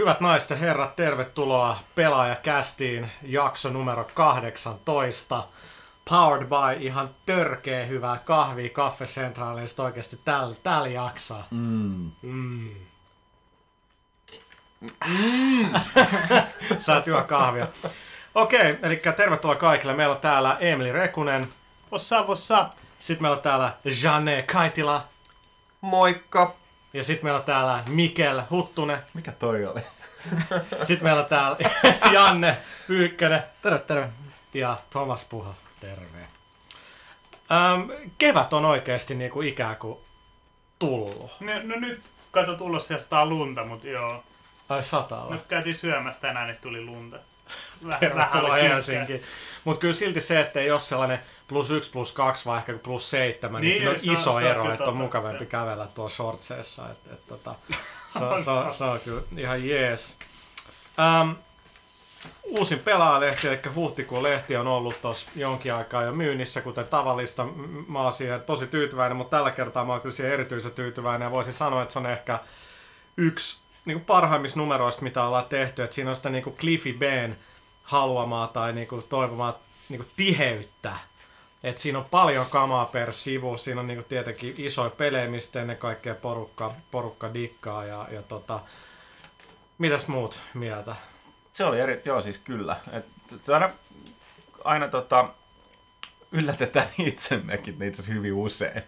Hyvät naiset ja herrat, tervetuloa pelaajakästiin jakso numero 18. Powered by ihan törkeä hyvää kahvia Kaffe Centralista oikeasti tällä täl jaksaa. Mm. Mm. Saat juo kahvia. Okei, eli tervetuloa kaikille. Meillä on täällä Emeli Rekunen. Vossa, vossa. Sitten meillä on täällä Janne Kaitila. Moikka! Ja sitten meillä on täällä Mikel Huttunen. Mikä toi oli? Sitten meillä on täällä Janne Pyykkönen. Terve, terve. ja Thomas Puha. Terve. Ähm, kevät on oikeasti niinku ikään kuin tullut. No, no nyt kato tullut sieltä lunta, mutta joo. Ai sataa No vai? käytiin syömässä tänään, niin tuli lunta. Tervetuloa oli Helsinkiin. Mutta kyllä silti se, että ei ole sellainen plus yksi, plus kaksi, vai ehkä plus seitsemän, niin, Niin, siinä on se on- iso on ero, kyllä että on mukavampi se. kävellä tuolla shortseissa. Et, et, tota, se, on- se, on- se on kyllä ihan jees. Ähm, uusin pelaajalehti, eli huhtikuun lehti on ollut tuossa jonkin aikaa jo myynnissä, kuten tavallista. Mä oon siihen tosi tyytyväinen, mutta tällä kertaa mä oon kyllä siihen erityisen tyytyväinen ja voisin sanoa, että se on ehkä yksi niin kuin parhaimmista numeroista, mitä ollaan tehty. Että siinä on sitä niin kuin Cliffy Bn haluamaa tai niin kuin toivomaa niin kuin tiheyttä. Et siinä on paljon kamaa per sivu. Siinä on niin kuin tietenkin isoja pelejä, mistä ennen kaikkea porukka, porukka dikkaa. Ja, ja tota, mitäs muut mieltä? Se oli eri, joo siis kyllä. Et, se aina, aina tota, yllätetään itsemmekin itse hyvin usein.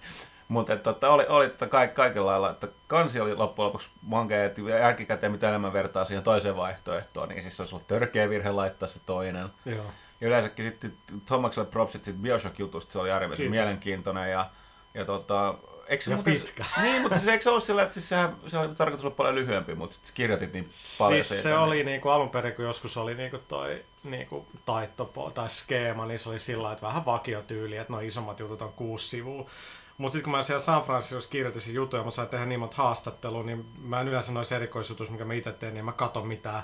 Mutta tota, oli, oli tota kaik, kaikilla lailla, että kansi oli loppujen lopuksi mankea, että jälkikäteen mitä enemmän vertaa siihen toiseen vaihtoehtoon, niin siis olisi ollut törkeä virhe laittaa se toinen. Joo. Ja yleensäkin sitten Tomakselle propsit sit Bioshock-jutusta, se oli äärimmäisen mielenkiintoinen ja, ja tota, eikö se Ja muuten- pitkä. Niin, mutta siis eikö se ollut sillä, että siis sehän, se oli tarkoitus olla paljon lyhyempi, mutta sitten kirjoitit niin paljon Siis siitä. se niin- oli niinku alun perin, kun joskus oli niinku toi niinku taitto tai skeema, niin se oli sillä että vähän vakiotyyli, että noin isommat jutut on kuusi sivua. Mutta sitten kun mä siellä San Franciscossa kirjoitin jutuja ja mä sain tehdä niin monta haastattelua, niin mä en yleensä noissa erikoisjutuissa, mikä mä itse teen, niin mä katon mitään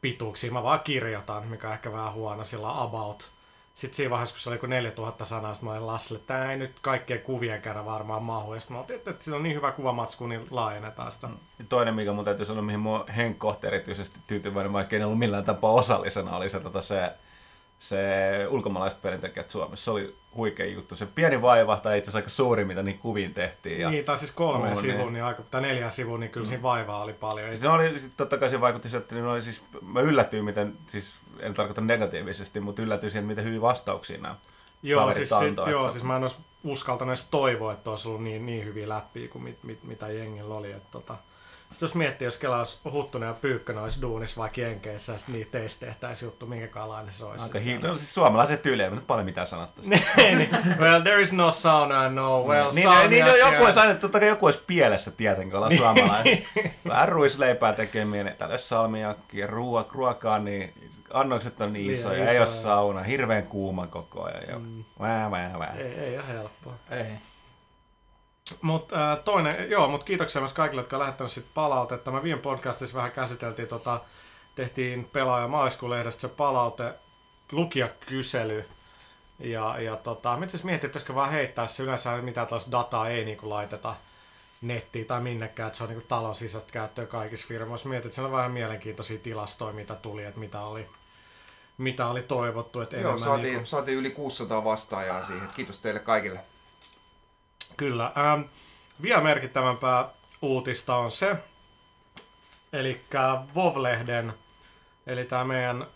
pituuksia. Mä vaan kirjoitan, mikä on ehkä vähän huono sillä about. Sitten siinä vaiheessa, kun se oli kuin 4000 sanaa, sitten mä olin Lassille, että tää ei nyt kaikkien kuvien kerran varmaan mahu. Ja sitten mä olin, että, että siinä on niin hyvä kuvamatsku, niin laajennetaan sitä. Ja Toinen, mikä mun täytyy sanoa, mihin mun Henkko erityisesti tyytyväinen, vaikka en ollut millään tapaa osallisena, oli se, tota, se, se ulkomaalaiset pelintekijät Suomessa. Se oli huikea juttu. Se pieni vaiva, tai itse asiassa aika suuri, mitä niihin kuviin tehtiin. Ja Niin, tai siis kolme Muu, sivua, niin. niin aika, tai neljä sivua, niin kyllä siinä vaivaa oli paljon. Siis se oli, sit totta kai se vaikutti että ne oli siis, mä yllätyin, miten, siis en tarkoita negatiivisesti, mutta yllätyin siihen, miten hyviä vastauksia nämä joo, siis, antoi, si, joo, että- siis mä en olisi uskaltanut edes toivoa, että olisi ollut niin, niin hyviä läppiä kuin mit, mit, mitä jengillä oli. Että, tota. Sitten jos miettii, jos Kela olisi Huttunen ja Pyykkönen olisi duunissa vaikka Jenkeissä, ja sitten niitä teistä tehtäisiin juttu, minkä kalainen se olisi. Aika hi- no, siis suomalaiset tyyliä, ei nyt paljon mitään sanottaisi. niin, niin, well, there is no sauna, no, well, niin, sauna niin, no, joku olisi aina, totta kai joku olisi pielessä tietenkin, kun ollaan suomalainen. Vähän ruisleipää tekemään, täällä ei ole salmiakkia, ruoka, ruokaa, niin annokset on niin Liian isoja, ei ole isoja. sauna, hirveän kuuma koko ajan. Ja Mm. vää, vää, vää. Ei, ei ole helppoa. Ei. Mutta äh, toinen, joo, mutta kiitoksia myös kaikille, jotka on lähettänyt sit palautetta. Me viime podcastissa vähän käsiteltiin, tota, tehtiin pelaaja maaliskuun lehdestä se palaute, lukijakysely. Ja, ja tota, mitä miettii, pitäisikö vaan heittää se yleensä mitään tällaista dataa ei niinku laiteta nettiin tai minnekään, että se on niinku talon sisäistä käyttöä kaikissa firmoissa. Mietit, että siellä on vähän mielenkiintoisia tilastoja, mitä tuli, että mitä oli, mitä oli toivottu. Että Joo, saatiin, niinku- saatiin yli 600 vastaajaa siihen. Kiitos teille kaikille. Kyllä. Ähm, vielä merkittävämpää uutista on se, eli WoW-lehden, eli tämä meidän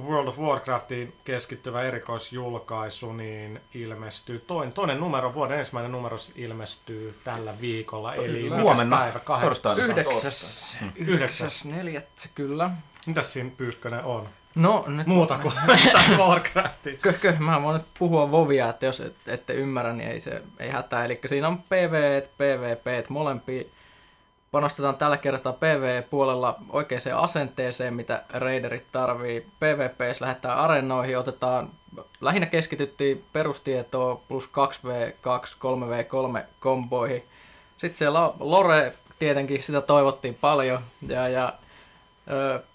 World of Warcraftiin keskittyvä erikoisjulkaisu, niin ilmestyy. Toinen, toinen numero, vuoden ensimmäinen numero ilmestyy tällä viikolla, eli Kyllä. mikäs Huomenna, päivä? Kahden- torstaina. Yhdeksäs, Yhdeksäs. yhdeksäs neljättä, kyllä. Mitäs siinä Pyykkönen on? No nyt Muuta kuin Warcraftia. Köhkö, mä voin nyt puhua Vovia, että jos et, ette ymmärrä, niin ei se ei hätää. Eli siinä on PV, PvP, molempia. Panostetaan tällä kertaa PV-puolella oikeaan asenteeseen, mitä raiderit tarvii. PvPs lähdetään areenoihin, otetaan, lähinnä keskityttiin perustietoa plus 2v2, 3v3 komboihin. Sitten siellä on Lore, tietenkin sitä toivottiin paljon. Ja, ja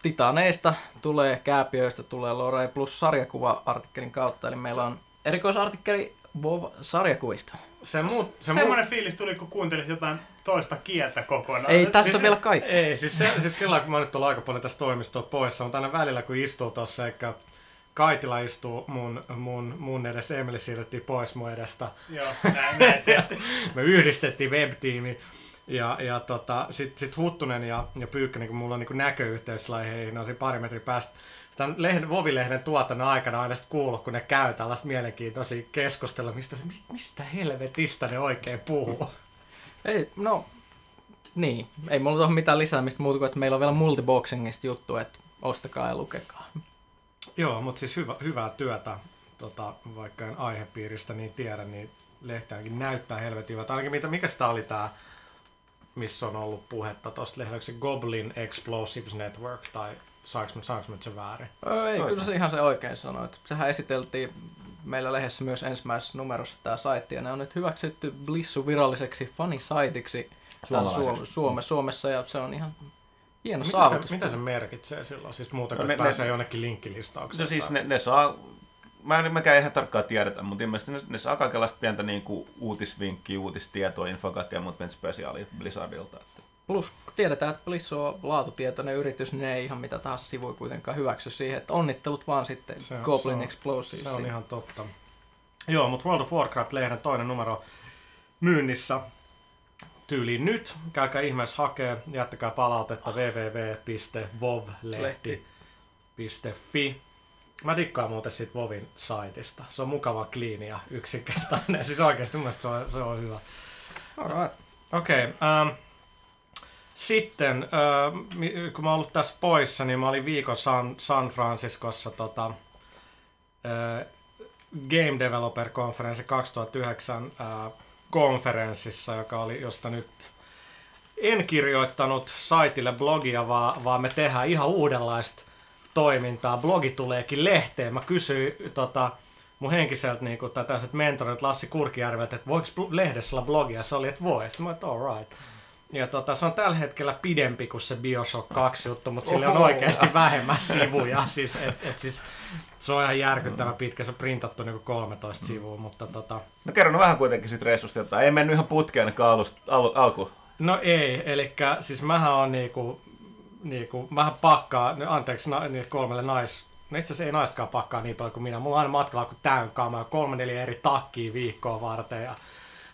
Titaneista tulee, kääpiöistä tulee Lore plus sarjakuva-artikkelin kautta. Eli meillä on erikoisartikkeli WoW-sarjakuvista. Se, muut, se, mu- Semmoinen fiilis tuli, kun kuuntelit jotain toista kieltä kokonaan. Ei tässä siis- vielä kaikki. Ei, siis, se, siis sillä lailla, kun mä oon nyt tullut aika paljon tästä toimistoa pois, mutta aina välillä kun istuu tuossa, eikä Kaitila istuu mun, mun, mun edessä, Emeli siirrettiin pois mun edestä. Joo, näin, näin. Me yhdistettiin webtiimi. Ja, ja tota, sit, sit Huttunen ja, ja Pyykkönen, kun mulla on niin näköyhteys heihin, ne on siinä pari metrin päästä. Tämän lehden, Vovilehden tuotannon aikana aina sit kuullut, kun ne käy tällaista mielenkiintoisia keskustelua, mistä, mi- mistä helvetistä ne oikein puhuu. Ei, no, niin. Ei mulla tuohon mitään lisäämistä muuta kuin, että meillä on vielä multiboxingista juttu, että ostakaa ja lukekaa. Joo, mutta siis hyvä, hyvää työtä, tota, vaikka en aihepiiristä niin tiedä, niin lehti ainakin näyttää helvetin hyvältä. Ainakin mitä, mikä sitä oli tää, missä on ollut puhetta tuosta lehdestä, Goblin Explosives Network, tai saanko mä, saanko mä nyt se väärin? Öö, ei, Oikein. kyllä se ihan se oikein sanoi. Että sehän esiteltiin meillä lehdessä myös ensimmäisessä numerossa tämä saitti, ja ne on nyt hyväksytty Blissu viralliseksi fanisaitiksi täällä Suomalaiseksi. Suom- Suomessa, Suomessa, ja se on ihan hieno Mitä saavutus. se, mitä se merkitsee silloin? Siis muuta No kuin ne- ne, pääsee ne- jonnekin linkkilistaukseen. No siis ne, ne saa, mä en mäkään ihan tarkkaan tiedetä, mutta ilmeisesti ne, ne saa kaikenlaista pientä niin kuin uutisvinkkiä, uutistietoa, infoa, kaikkea muuta pientä spesiaalia Blizzardilta. Että. Plus tiedetään, että Blissu on laatutietoinen yritys, niin ne ei ihan mitä tahansa sivuja kuitenkaan hyväksy siihen, että onnittelut vaan sitten Se on- Goblin se on- Explosives. Se on ihan totta. Joo, mutta World of Warcraft-lehden toinen numero myynnissä tyyliin nyt. Käykää ihmeessä hakee, jättäkää palautetta www.vovlehti.fi. Mä dikkaan muuten siitä Vovin saitista. Se on mukava, kliini ja yksinkertainen. Siis oikeasti mun mielestä se on, se on hyvä. Alright. Okei. Okay, ähm, sitten, äh, mi- kun mä oon ollut tässä poissa, niin mä olin viikon San, San Franciscossa tota, äh, Game Developer Conference 2009 äh, konferenssissa, joka oli, josta nyt en kirjoittanut saitille blogia, vaan, vaan me tehdään ihan uudenlaista toimintaa. Blogi tuleekin lehteen. Mä kysyin tota, mun henkiseltä niin tai tällaiset mentorit Lassi Kurkijärveltä, että voiko lehdessä olla blogia? Se oli, että voi. Sitten mä että all right. Ja tota, se on tällä hetkellä pidempi kuin se Bioshock 2 juttu, mutta sillä on oikeasti vähemmän sivuja. Siis, et, et siis, se on ihan järkyttävä pitkä, se on printattu niin 13 sivua, mutta tota, No kerron vähän kuitenkin siitä reissusta jotain. Ei mennyt ihan putkeen ainakaan alusta, al, alku. No ei, eli siis mähän on niinku, niinku mähän pakkaan, no anteeksi na, niitä kolmelle nais, no itse asiassa ei naistakaan pakkaa niin paljon kuin minä. Mulla on aina matkalla kuin täyn kamaa, kolme neljä eri takkia viikkoa varten ja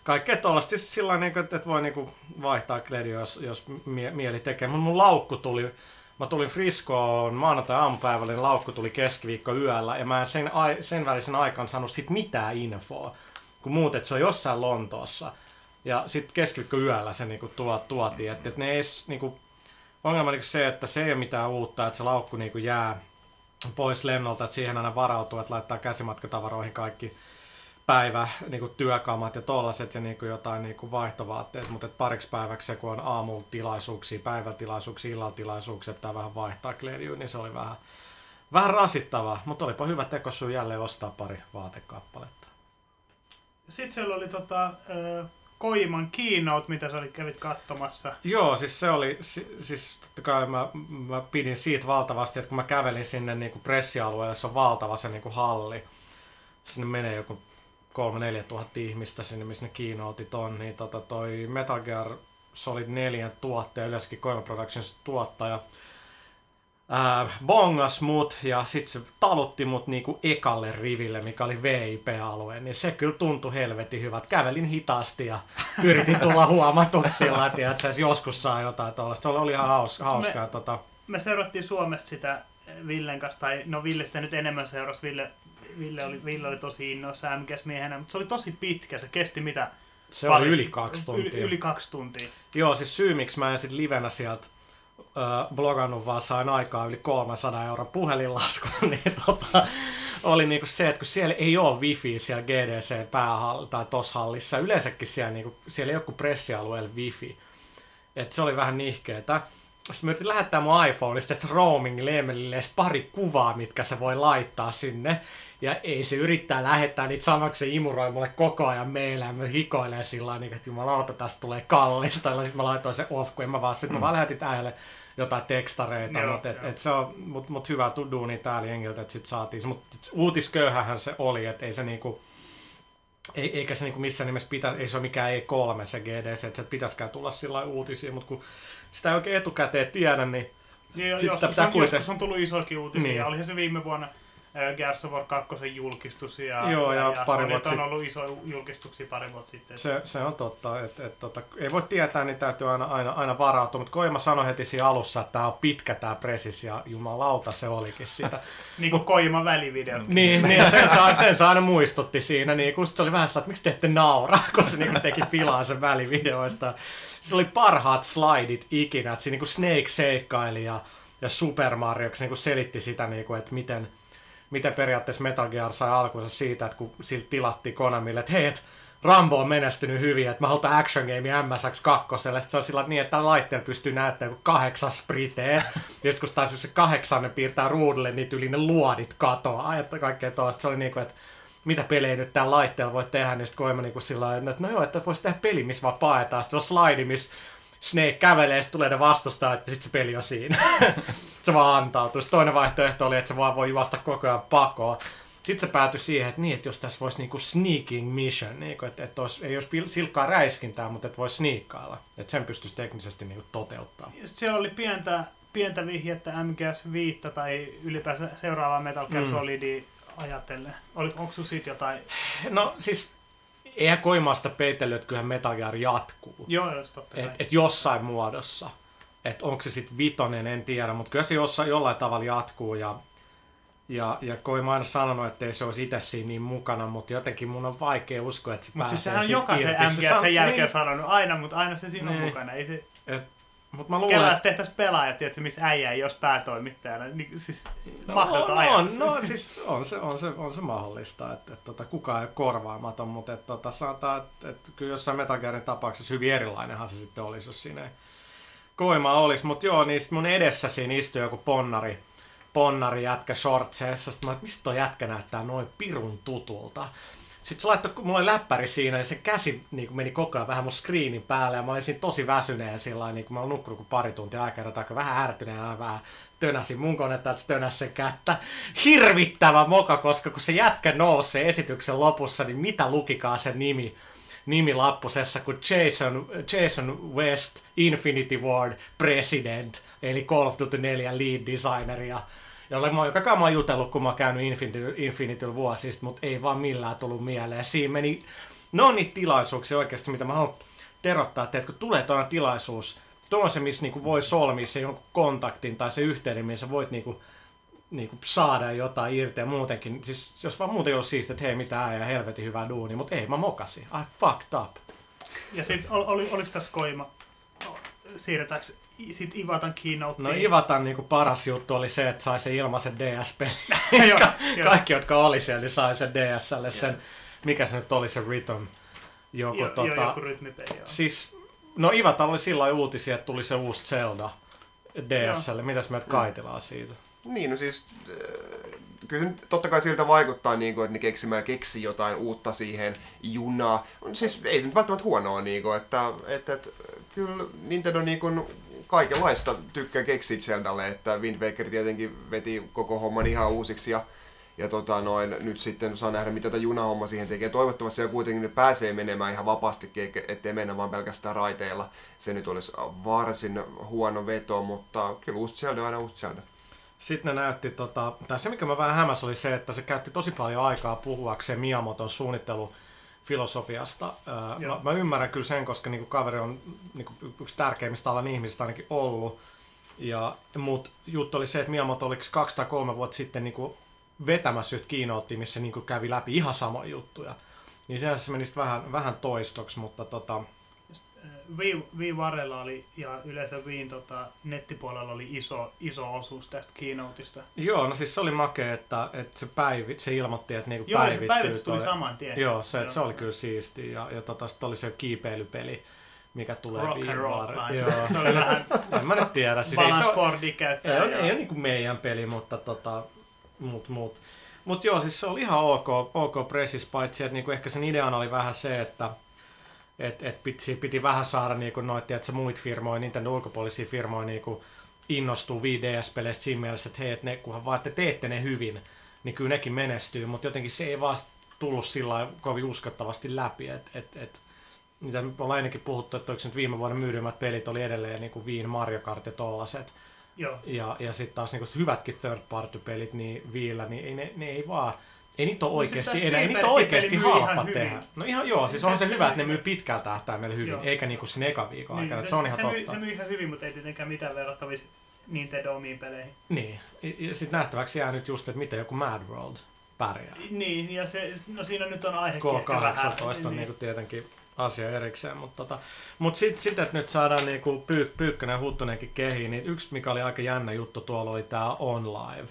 kaikkea tuollaista. Siis sillä lailla, niinku, että et voi niinku vaihtaa kledio, jos, jos mie- mieli tekee. Mun, mun laukku tuli, mä tulin Friskoon maanantai aamupäivällä, niin laukku tuli keskiviikko yöllä ja mä en sen, ai, sen välisen aikaan saanut sit mitään infoa, kun muut, että se on jossain Lontoossa. Ja sitten keskiviikko yöllä se niinku tuo, tuotiin, että et ne ei niinku, ongelma on niinku se, että se ei ole mitään uutta, että se laukku niinku jää pois lennolta, että siihen aina varautuu, että laittaa käsimatkatavaroihin kaikki päivä niinku työkamat ja tollaset ja niinku jotain niinku vaihtovaatteet, mutta et pariksi päiväksi se, kun on aamulla tilaisuuksia, päivätilaisuuksia, illatilaisuuksia, pitää vähän vaihtaa kledjuun, niin se oli vähän, vähän rasittavaa, mutta olipa hyvä teko sun jälleen ostaa pari vaatekappaletta. Sitten siellä oli tota, ö, Koiman keynote, mitä sä olit, kävit katsomassa. Joo, siis se oli, si, siis totta kai mä, mä pidin siitä valtavasti, että kun mä kävelin sinne niin kuin pressialueelle, se on valtava se niin kuin halli. Sinne menee joku 3-4 tuhatta ihmistä sinne, missä ne kiinoutit on, niin tota toi Metal Gear Solid 4 tuottaja, yleensäkin Koima Productions tuottaja, ää, bongas mut ja sit se talutti mut niinku ekalle riville, mikä oli VIP-alue, niin se kyllä tuntui helvetin hyvät. Kävelin hitaasti ja yritin tulla huomatuksi sillä, että että joskus saa jotain tuollaista. Se oli ihan hauska, hauskaa. Me- Tota, Me seurattiin Suomesta sitä eh, Villen kanssa, tai no Ville sitä nyt enemmän seurasi. Ville, Ville, oli, Ville oli tosi innoissa MGS-miehenä, mutta se oli tosi pitkä. Se kesti mitä? se Pari- oli yli kaksi tuntia. Yli, yli kaksi tuntia. Joo, siis syy, miksi mä en sit livenä sieltä äh, blogannut, vaan sain aikaa yli 300 euron puhelinlasku, niin tota, oli niinku se, että kun siellä ei ole wifi siellä GDC päähall tai TOS-hallissa, yleensäkin siellä, niinku, siellä ei ole kuin pressialueella wifi. Et se oli vähän nihkeetä. Sitten mä yritin lähettää mun iPhoneista, että se roamingille Emelille edes pari kuvaa, mitkä se voi laittaa sinne. Ja ei se yrittää lähettää niitä samaksi, se imuroi mulle koko ajan meillä. Mä hikoilen sillä lailla, niin että jumalauta, tästä tulee kallista. Ja sitten mä laitoin se off, kun en mä vaan, sit mä vaan lähetin äijälle jotain tekstareita. Joo, mutta et, et se on, mut, mut hyvä duuni täällä jengiltä, että sit saatiin se. Mutta uutisköyhähän se oli, että ei se niinku, ei, eikä se niinku missään nimessä pitä, ei se ole mikään E3 se GDC, että se pitäisikään tulla sillä uutisia, mutta kun sitä ei oikein etukäteen tiedä, niin Ja Sit joskus, sitä pitää on, joskus on tullut isoakin uutisia. Niin. Niin. Olihan se viime vuonna Gears of War 2 julkistus ja, Joo, ja ja pari vuotta on ollut iso julkistuksia pari vuotta sitten. se, se on totta, että et, tota, ei voi tietää, niin täytyy aina, aina, aina varautua, mutta Koima sanoi heti siinä alussa, että tämä on pitkä tämä presis ja jumalauta se olikin sitä. Niin kuin Koiman välivideot. Niin, niin sen, saa, sen saa aina muistutti siinä, niin kun se oli vähän sitä, että miksi te ette naura, kun se niin teki pilaa sen välivideoista. Se oli parhaat slidit ikinä, että siinä niin Snake seikkaili ja, ja Super Mario, se niin selitti sitä, niin kuin, että miten, miten periaatteessa Metal Gear sai alkunsa siitä, että kun siltä tilattiin Konamille, että hei, et Rambo on menestynyt hyvin, että mä halutaan Action Game MSX2. Sitten se on sillä niin, että laitteella pystyy näyttämään kahdeksan spriteä. ja sitten kun taas jos se kahdeksannen piirtää ruudulle, niin yli ne luodit katoaa. Että kaikkea tuosta. Se oli niin kuin, että mitä pelejä nyt tällä laitteella voi tehdä, niin sitten koima niin sillä että no joo, että voisi tehdä peli, missä vaan paetaan. Sitten on slide, missä Snake kävelee, sitten tulee ne vastustaa, ja sitten se peli on siinä. se vaan antautuu. Sitten toinen vaihtoehto oli, että se vaan voi juosta koko ajan pakoon. Sitten se päätyi siihen, että, niin, että jos tässä voisi niinku sneaking mission, niinku, että, että olisi, ei olisi silkkaa räiskintää, mutta että voisi sniikkailla. Että sen pystyisi teknisesti niinku toteuttaa. Ja siellä oli pientä, pientä vihjettä MGS 5 tai ylipäänsä seuraavaa Metal Gear Mm. Solidia ajatellen. Oli, onko sun siitä jotain? No siis, eihän koimaasta peitellyt, että kyllähän Metal Gear jatkuu. Joo, jos totta. Et, et jossain muodossa. Että onko se sitten vitonen, en tiedä, mutta kyllä se jossain, jollain tavalla jatkuu ja ja, ja Koima on aina sanonut, että ei se olisi itse siinä niin mukana, mutta jotenkin mun on vaikea uskoa, että se Mutta pääsee siis sehän on jokaisen irti. MGS sen jälkeen niin, sanonut aina, mutta aina se siinä on Niin. mukana. Ei se, Mutta mä luulen, että jos tehtäisiin pelaajat, tiedätkö, missä äijä ei olisi päätoimittajana. Niin, siis No, mahdoton on, ajatus. on, no siis on se, on se, on se mahdollista, että, että, että kukaan ei ole korvaamaton, mutta että, että sanotaan, että, että kyllä jossain Metal Gearin tapauksessa hyvin erilainenhan se sitten olisi, jos siinä ei koima olisi. Mutta joo, niin mun edessä siinä istui joku ponnari, ponnari jätkä shortseessa. Sitten mä että mistä toi jätkä näyttää noin pirun tutulta. Sitten se laittoi, oli läppäri siinä, niin se käsi niin kuin meni koko ajan vähän mun screenin päälle, ja mä olin siinä tosi väsyneen sillä niin kun mä nukkunut kuin pari tuntia aikaa, tai vähän ärtyneenä vähän tönäsin mun konetta, että se tönäsi sen kättä. Hirvittävä moka, koska kun se jätkä nousee esityksen lopussa, niin mitä lukikaa sen nimi? nimilappusessa kuin Jason, Jason West, Infinity Ward President, eli Call of Duty 4 lead designer, ja jolle mä oon joka mä oon jutellut, kun mä oon käynyt Infinity, Infinity vuosista, mutta ei vaan millään tullut mieleen. Siinä meni, ne on niitä tilaisuuksia oikeasti, mitä mä haluan terottaa, että kun tulee tuollainen tilaisuus, tuo on se, missä niinku voi solmia se jonkun kontaktin tai se yhteyden, missä voit niinku, niinku saada jotain irti ja muutenkin. Siis jos vaan muuten olisi siistiä, että hei mitä ja helvetin hyvää duunia, mutta ei, mä mokasin. I fucked up. Ja sitten ol, oli, oliko tässä koima? Siirretäänkö sitten Ivatan keynoteen? No Ivatan niinku paras juttu oli se, että sai se ilmaisen joo, joo. Kaikki, jotka oli siellä, niin sai sen DSlle sen, mikä se nyt oli se Rhythm. Joku, Jo, tota, jo, joku rytmipeli, joo. Siis, no Ivatan oli sillä lailla uutisia, että tuli se uusi Zelda DSlle. Mitäs meidät kaitellaan siitä? Niin, no siis äh, kyllä nyt totta kai siltä vaikuttaa, niin kuin, että ne keksimään keksi jotain uutta siihen junaan. Siis ei se nyt välttämättä huonoa, niin kuin, että, että, että kyllä Nintendo niin kuin, kaikenlaista tykkää keksiä Zeldalle, että Wind Waker tietenkin veti koko homman ihan uusiksi ja ja tota noin, nyt sitten saa nähdä, mitä tämä junahomma siihen tekee. Toivottavasti se kuitenkin ne pääsee menemään ihan vapaasti, ettei mennä vaan pelkästään raiteilla. Se nyt olisi varsin huono veto, mutta kyllä uusi Zelda on aina uusi Zelda. Sitten ne näytti, tota, tai se mikä mä vähän hämäs oli se, että se käytti tosi paljon aikaa puhuakseen Miyamoton suunnittelufilosofiasta. Joo. mä, mä, ymmärrän kyllä sen, koska niinku kaveri on niinku yksi tärkeimmistä alan ihmisistä ainakin ollut. Ja, mut juttu oli se, että Miyamoto oliko kaksi tai kolme vuotta sitten niinku vetämässä yhtä keynotea, missä niinku kävi läpi ihan samoja juttuja. Niin sinänsä se meni vähän, vähän toistoksi, mutta tota, Wii Varrella oli ja yleensä Wiin tota, nettipuolella oli iso, iso osuus tästä keynoteista. joo, no siis se oli makea, että, että se, päivi, se ilmoitti, että niinku Joo, ja se päivittyy päivitys tuli toi- saman tien. Joo, se, se oli kyllä siisti. Ja, ja tota, sitten oli se kiipeilypeli, mikä tulee Rock and roll. Joo, Se oli vähän en mä nyt tiedä. Siis ei, se ole, boardia ei, käyttää. ole, ei ole niinku meidän peli, mutta tota, mut, mut. Mut joo, siis se oli ihan ok, ok pressis, paitsi että niinku ehkä sen ideana oli vähän se, että et, et piti, piti vähän saada niinku noita, että se muita firmoja, Nintendo ulkopuolisia firmoja niinku innostuu 5DS-peleistä siinä mielessä, että hei, et ne, kunhan vaan te teette ne hyvin, niin kyllä nekin menestyy, mutta jotenkin se ei vaan tullut sillä kovin uskottavasti läpi, että et, et, mitä me ollaan ennenkin puhuttu, että nyt viime vuoden myydymät pelit oli edelleen niin kuin Viin Mario Kart ja tollaset. Joo. Ja, ja sitten taas niin hyvätkin third party pelit niin Viillä, niin ei, ne, ne ei vaan ei niitä ole No siis oikeasti enää, ei niitä ole oikeasti myy halpa hyvin. tehdä. No ihan joo, siis Se- on se, se hyvä, myy- että ne myy pitkällä tähtäimellä hyvin, Joo. eikä niinku sinne ekan viikon aikana, Niin, että se, on ihan se, myy, totta. se myy ihan hyvin, mutta ei tietenkään mitään verrattavissa Nintendo omiin peleihin. Niin, ja, sitten nähtäväksi jää nyt just, että miten joku Mad World pärjää. Niin, ja se, no siinä nyt on vähän. K18 on niinku tietenkin asia erikseen, mutta tota, mut sitten sit, että nyt saadaan niinku pyy, Pyykkönen ja Huttunenkin kehiin, niin yksi mikä oli aika jännä juttu tuolla oli tämä On Live,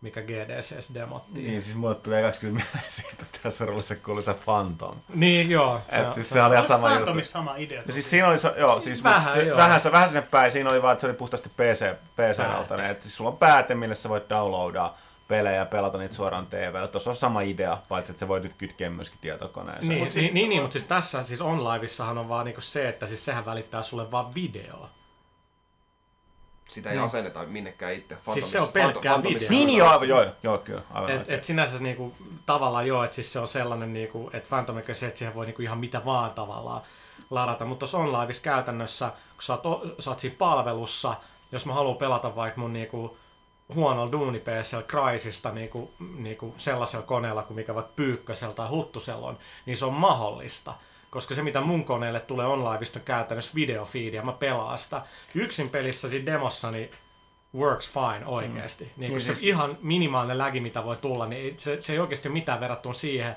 mikä GDCS demottiin. Niin, siis mulle tulee 20 mieleen siitä, että tässä oli se kuuluisa Phantom. Niin, joo. Et siis se oli ihan sama juttu. Phantomissa sama idea? No siis siinä oli, se- joo, siis Vähän, se, joo. vähän, se, vähän sinne päin. Siinä oli vaan, että se oli puhtaasti PC, PC Pääte. altainen. Että siis sulla on pääte, millä sä voit downloadaa pelejä ja pelata niitä suoraan TVllä. Tuossa on sama idea, paitsi että sä voit nyt kytkeä myöskin tietokoneeseen. Niin, Mut siis- niin, niin, niin, mutta siis tässä siis OnLiveissahan on vaan niinku se, että siis sehän välittää sulle vaan videoa. Sitä ei Niin. asenneta minnekään itse. Siis se on pelkkää video. Niin, niin joo, aivan, joo, joo, kyllä, aivan Et, oikein. et sinänsä niinku, tavallaan joo, että siis se on sellainen, niinku, että Phantom se, että siihen voi niinku ihan mitä vaan tavallaan ladata. Mutta tuossa OnLiveissa käytännössä, kun sä oot, o- sä oot siinä palvelussa, jos mä haluan pelata vaikka mun niinku, huonolla duuni Crysista niinku, niinku sellaisella koneella kuin mikä vaikka Pyykkösellä tai Huttusella on, niin se on mahdollista. Koska se, mitä mun koneelle tulee OnLiveista, on käytännössä videofeed ja mä pelaan sitä. Yksin pelissä siinä demossa, niin works fine oikeasti. Mm. Niin, Niin se siis- siis... ihan minimaalinen lägi, mitä voi tulla, niin se, se ei oikeasti ole mitään verrattuna siihen,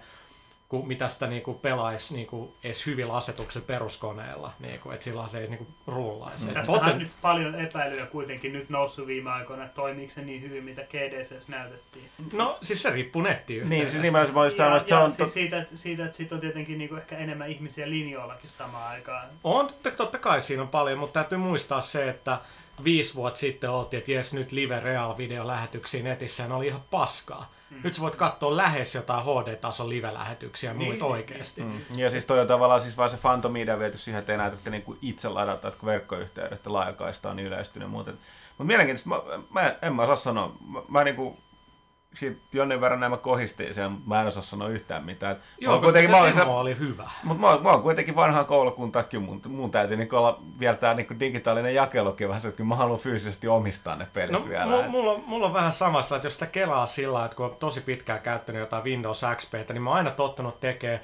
kun mitä sitä niinku pelaisi niinku edes hyvillä asetuksilla peruskoneella, niinku, että silloin se ei niinku rullaisi. Mm. Tästähän on nyt paljon epäilyjä kuitenkin nyt noussut viime aikoina, että toimiiko se niin hyvin, mitä GDCs näytettiin. No siis se riippuu nettiyhteydestä. Niin, siis nimenomaan mä Ja, on... siis siitä, että, siitä, että siitä on tietenkin niinku ehkä enemmän ihmisiä linjoillakin samaan aikaan. On totta, totta kai siinä on paljon, mutta täytyy muistaa se, että viisi vuotta sitten oltiin, että jes nyt live real video lähetyksiä netissä ne oli ihan paskaa. Mm. Nyt sä voit katsoa lähes jotain HD-tason live-lähetyksiä Niin, muita niin, oikeasti. Mm. Ja siis toi on tavallaan siis vaan se Phantom Media viety siihen, että enää että niinku itse ladata, että kun verkkoyhteydet ja laajakaista on yleistynyt ja muuten. Mutta mielenkiintoista, mä, mä, en mä osaa sanoa. Mä, mä niinku, siitä jonnin verran nämä kohistiin sen, mä en osaa sanoa yhtään mitään. Joo, mä koska se mä olin demo oli hyvä. mutta mä, mä oon kuitenkin vanhaan koulukuntakin, mun, mun täytyy niinku olla vielä tää niinku digitaalinen jakelukin vähän se, että mä haluan fyysisesti omistaa ne pelit No, vielä. mulla, mulla, on, mulla on vähän samassa, että jos sitä kelaa sillä että kun on tosi pitkään käyttänyt jotain Windows XPtä, niin mä oon aina tottunut tekemään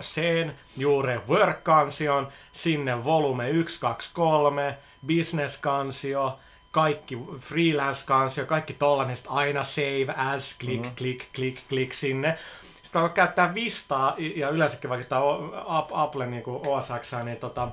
sen juure work-kansion, sinne volume 1, 2, 3, business-kansio, kaikki freelance-kansio, kaikki tollanen, sit aina save as, click, mm-hmm. click, click, click sinne. Sitten kun käyttää Vistaa ja yleensäkin vaikka tämä Apple niin OS X, niin tota,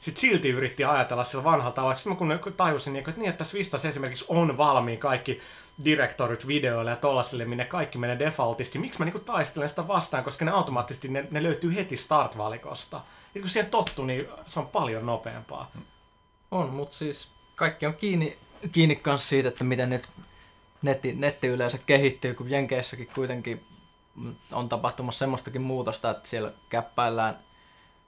sitten silti yritti ajatella sillä vanhalla tavalla. Sitten kun tajusin, niin että, niin, että tässä Vistassa esimerkiksi on valmiin kaikki direktorit videoille ja tollasille, minne kaikki menee defaultisti. Miksi mä niin taistelen sitä vastaan, koska ne automaattisesti ne, ne löytyy heti start-valikosta. Ja kun siihen tottuu, niin se on paljon nopeampaa. On, mutta siis kaikki on kiinni, kiinni kanssa siitä, että miten nyt netti, netti yleensä kehittyy, kun Jenkeissäkin kuitenkin on tapahtumassa semmoistakin muutosta, että siellä käppäillään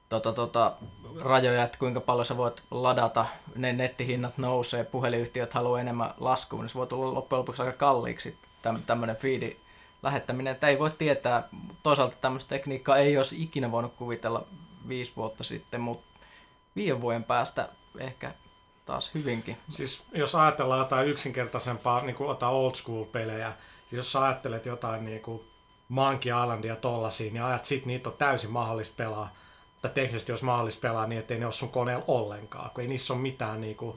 tota, tota, rajoja, että kuinka paljon sä voit ladata, ne nettihinnat nousee, puhelinyhtiöt haluaa enemmän laskua, niin se voi tulla loppujen lopuksi aika kalliiksi täm, tämmöinen feedi lähettäminen, että ei voi tietää, toisaalta tämmöistä tekniikkaa ei olisi ikinä voinut kuvitella viisi vuotta sitten, mutta viiden vuoden päästä ehkä taas hyvinkin. Siis jos ajatellaan jotain yksinkertaisempaa, niin kuin jotain old school pelejä, siis jos sä ajattelet jotain niin kuin Monkey Islandia tollasia, niin ajat sit niitä on täysin mahdollista pelaa, tai teknisesti olisi mahdollista pelaa niin, ettei ne ole sun koneella ollenkaan, kun ei niissä ole mitään niin kuin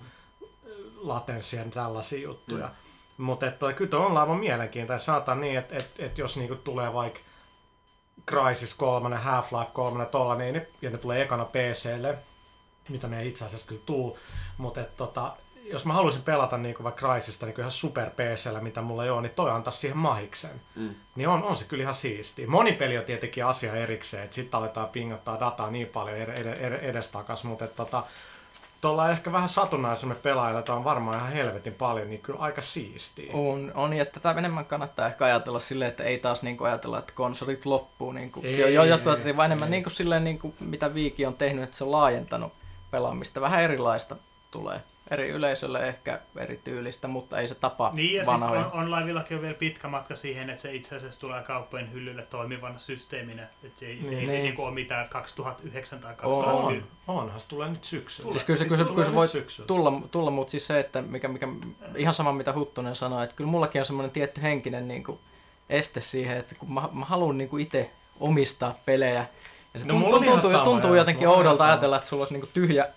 latenssia ja tällaisia juttuja. Mm. Mutta kyllä tuo on aivan mielenkiintoinen. Sanotaan niin, että, että, että jos niinku tulee vaikka Crysis 3, Half-Life 3, tolla, niin ne, ja ne tulee ekana PClle, mitä ne ei itse asiassa kyllä tuu, mutta että tota, jos mä haluaisin pelata niinku vaikka Crysista niin ihan super PCllä, mitä mulla ei ole, niin toi antaa siihen mahiksen. Mm. Niin on, on se kyllä ihan siistiä. Monipeli on tietenkin asia erikseen, että sitten aletaan pingottaa dataa niin paljon ed- ed- ed- edestakas, mutta että tota, tuolla ehkä vähän satunnaisemme pelaajilla, jota on varmaan ihan helvetin paljon, niin kyllä aika siistiä. On, on ja tätä enemmän kannattaa ehkä ajatella silleen, että ei taas niinku ajatella, että konsolit loppuu. Niinku, Ei, jo, jo, jotkut ei, ajattelee vaan enemmän ei. niinku silleen, niinku, mitä Viiki on tehnyt, että se on laajentanut pelaamista. Vähän erilaista tulee. eri yleisölle ehkä eri tyylistä, mutta ei se tapa Niin, ja vanhoja. siis on, onlinevillakin on vielä pitkä matka siihen, että se itse asiassa tulee kauppojen hyllylle toimivana systeeminä. Että se ei, se, ei Niin. se niinku ole mitään 2009 tai On. 2010. On, onhan se tulee nyt syksyllä. Siis kyllä se, Siis kyllä se, voi syksyllä. tulla, tulla mutta siis se, että mikä, mikä, ihan sama mitä Huttunen sanoi, että kyllä mullakin on semmoinen tietty henkinen niin kuin, este siihen, että kun mä, mä haluan niin itse omistaa pelejä, ja se No, tuntuu, sama, tuntuu joo. jotenkin oudolta sama. ajatella, että sulla olisi niin tyhjä,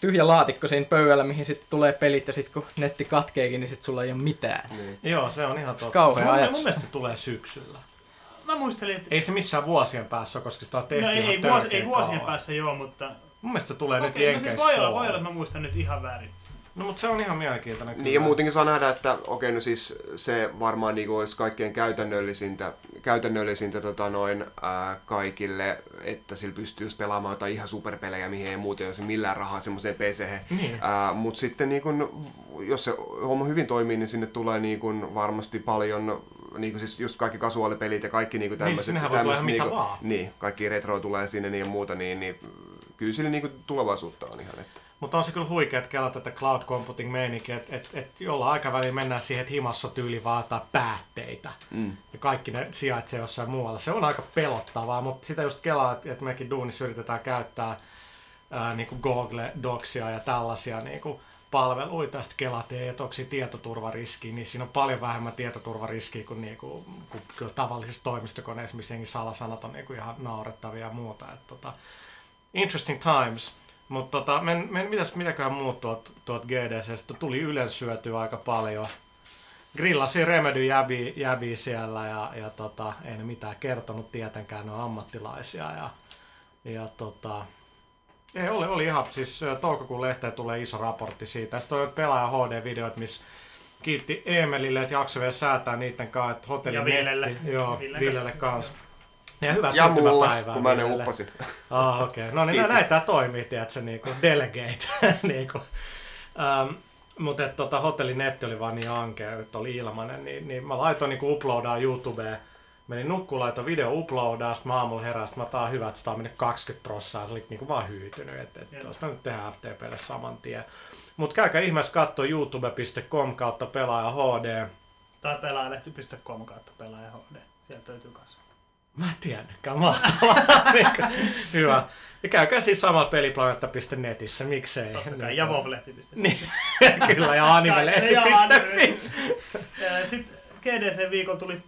tyhjä laatikko siinä pöydällä, mihin sitten tulee pelit, ja sitten kun netti katkeekin, niin sitten sulla ei ole mitään. Niin. Joo, se on ihan totta. Kauhea mun, ajatus. mun mielestä se tulee syksyllä. Mä muistelin, että Ei se missään vuosien päässä ole, koska sitä on tehty no, ei, ihan ei, vuosi, ei vuosien kauan. päässä joo, mutta... Mun mielestä se tulee nyt Okei, no siis Jenkeissä voi olla, voi olla, että mä muistan nyt ihan väärin. No mutta se on ihan mielenkiintoinen. Niin ja muutenkin saa nähdä, että okei, no siis se varmaan niin olisi kaikkein käytännöllisintä, käytännöllisintä tota noin, ää, kaikille, että sillä pystyisi pelaamaan jotain ihan superpelejä, mihin ei muuten olisi millään rahaa semmoiseen pc Niin. Mutta sitten niin kun, jos se homma hyvin toimii, niin sinne tulee niin kun varmasti paljon, niin kun siis just kaikki kasuaalipelit ja kaikki niin tämmöiset. tulla ihan mitä niin, niin, kaikki retro tulee sinne niin ja muuta, niin, niin kyllä sillä niin tulevaisuutta on ihan. Että. Mutta on se kyllä huikea, että kelaa tätä cloud computing meininkiä, että et, et jollain aikavälillä mennään siihen, että himassa tyyli vaan jotain päätteitä. Mm. Ja kaikki ne sijaitsee jossain muualla. Se on aika pelottavaa, mutta sitä just kelaa, että, että mekin duunissa yritetään käyttää ää, niinku Google Docsia ja tällaisia niinku palveluita. Sitten kelaat, että onko tietoturvariski, niin siinä on paljon vähemmän tietoturvariskiä kuin, niinku, kuin kyllä tavallisissa toimistokoneissa, missä salasanat on niinku ihan naurettavia ja muuta. Et, tota, interesting times. Mutta tota, men, men, mitäs, mitäköhän muut tuot, tuot GDCstä? Tuli Ylen syötyä aika paljon. Grillasi Remedy jäbi, jäbi siellä ja, ja tota, ei ne mitään kertonut tietenkään, ne on ammattilaisia. Ja, ja tota, ei, oli, oli ihan, siis toukokuun lehteen tulee iso raportti siitä. Sitten on pelaaja HD-videot, missä kiitti Emelille, että jakso vielä säätää niiden kanssa, että hotelli Ja Villelle. Joo, Villen Villelle kanssa. kanssa. Ja hyvää Ja mulle, syntymäpäivää kun mä ne uppasin. Ah, okei. Okay. No niin, näitä tää toimii, tiedätkö, niinku delegate. niinku. Um, mutta tota, hotellinetti oli vaan niin ankea, että oli ilmanen, niin, niin mä laitoin niinku uploadaa YouTubeen. Menin nukkuun, laitoin video uploadaa, sitten mä aamulla heräsin, mä taan hyvä, että sitä on mennyt 20 prossaa, se oli niinku vaan hyytynyt, että et, Joo. olisi mä nyt tehdä FTPlle saman tien. Mutta käykää ihmeessä katsoa youtube.com kautta pelaaja HD. Tai pelaajalehti.com kautta pelaaja HD. Sieltä löytyy kanssa. Mä en tiennytkään, mahtavaa. Niinku, Hyvä. Ja käykää siis samalla peliplaneetta.netissä, miksei. Totta kai. Niin, Ja vovlehti.fi. Niin, kyllä, ja animelehti.fi. Sitten GDC-viikolla tuli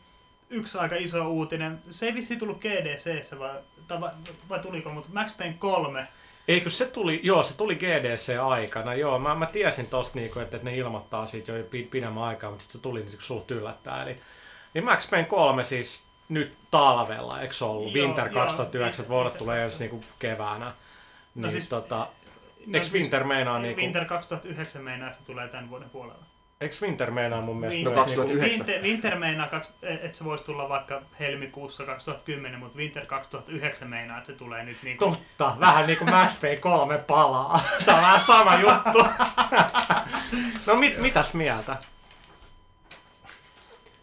yksi aika iso uutinen. Se ei vissi tullut GDCssä, vai, vai, vai tuliko, mutta Max Payne 3. Eikö se tuli, joo, se tuli GDC-aikana, joo, mä, mä tiesin tosta niinku, että, että ne ilmoittaa siitä jo pi- pidemmän aikaa, mutta sitten se tuli niin suht yllättää. Eli, niin Max Payne 3 siis nyt talvella, eikö se ollut? Joo, Winter joo, 2009, Winter- vuodet tulee ensi niinku keväänä. Niin, No siis- tota, No eikö siis- Winter meinaa niinku, Winter 2009 meinaa, että se tulee tämän vuoden puolella. eikö Winter meinaa mun mielestä Winter- myös niinku, 2009. Winter, Winter meinaa, kaks- että se voisi tulla vaikka helmikuussa 2010, mutta Winter 2009 meinaa, että se tulee nyt niin kuin... Totta, vähän niinku Max Payne 3 palaa. Tää on vähän sama juttu. no mit, mitäs mieltä?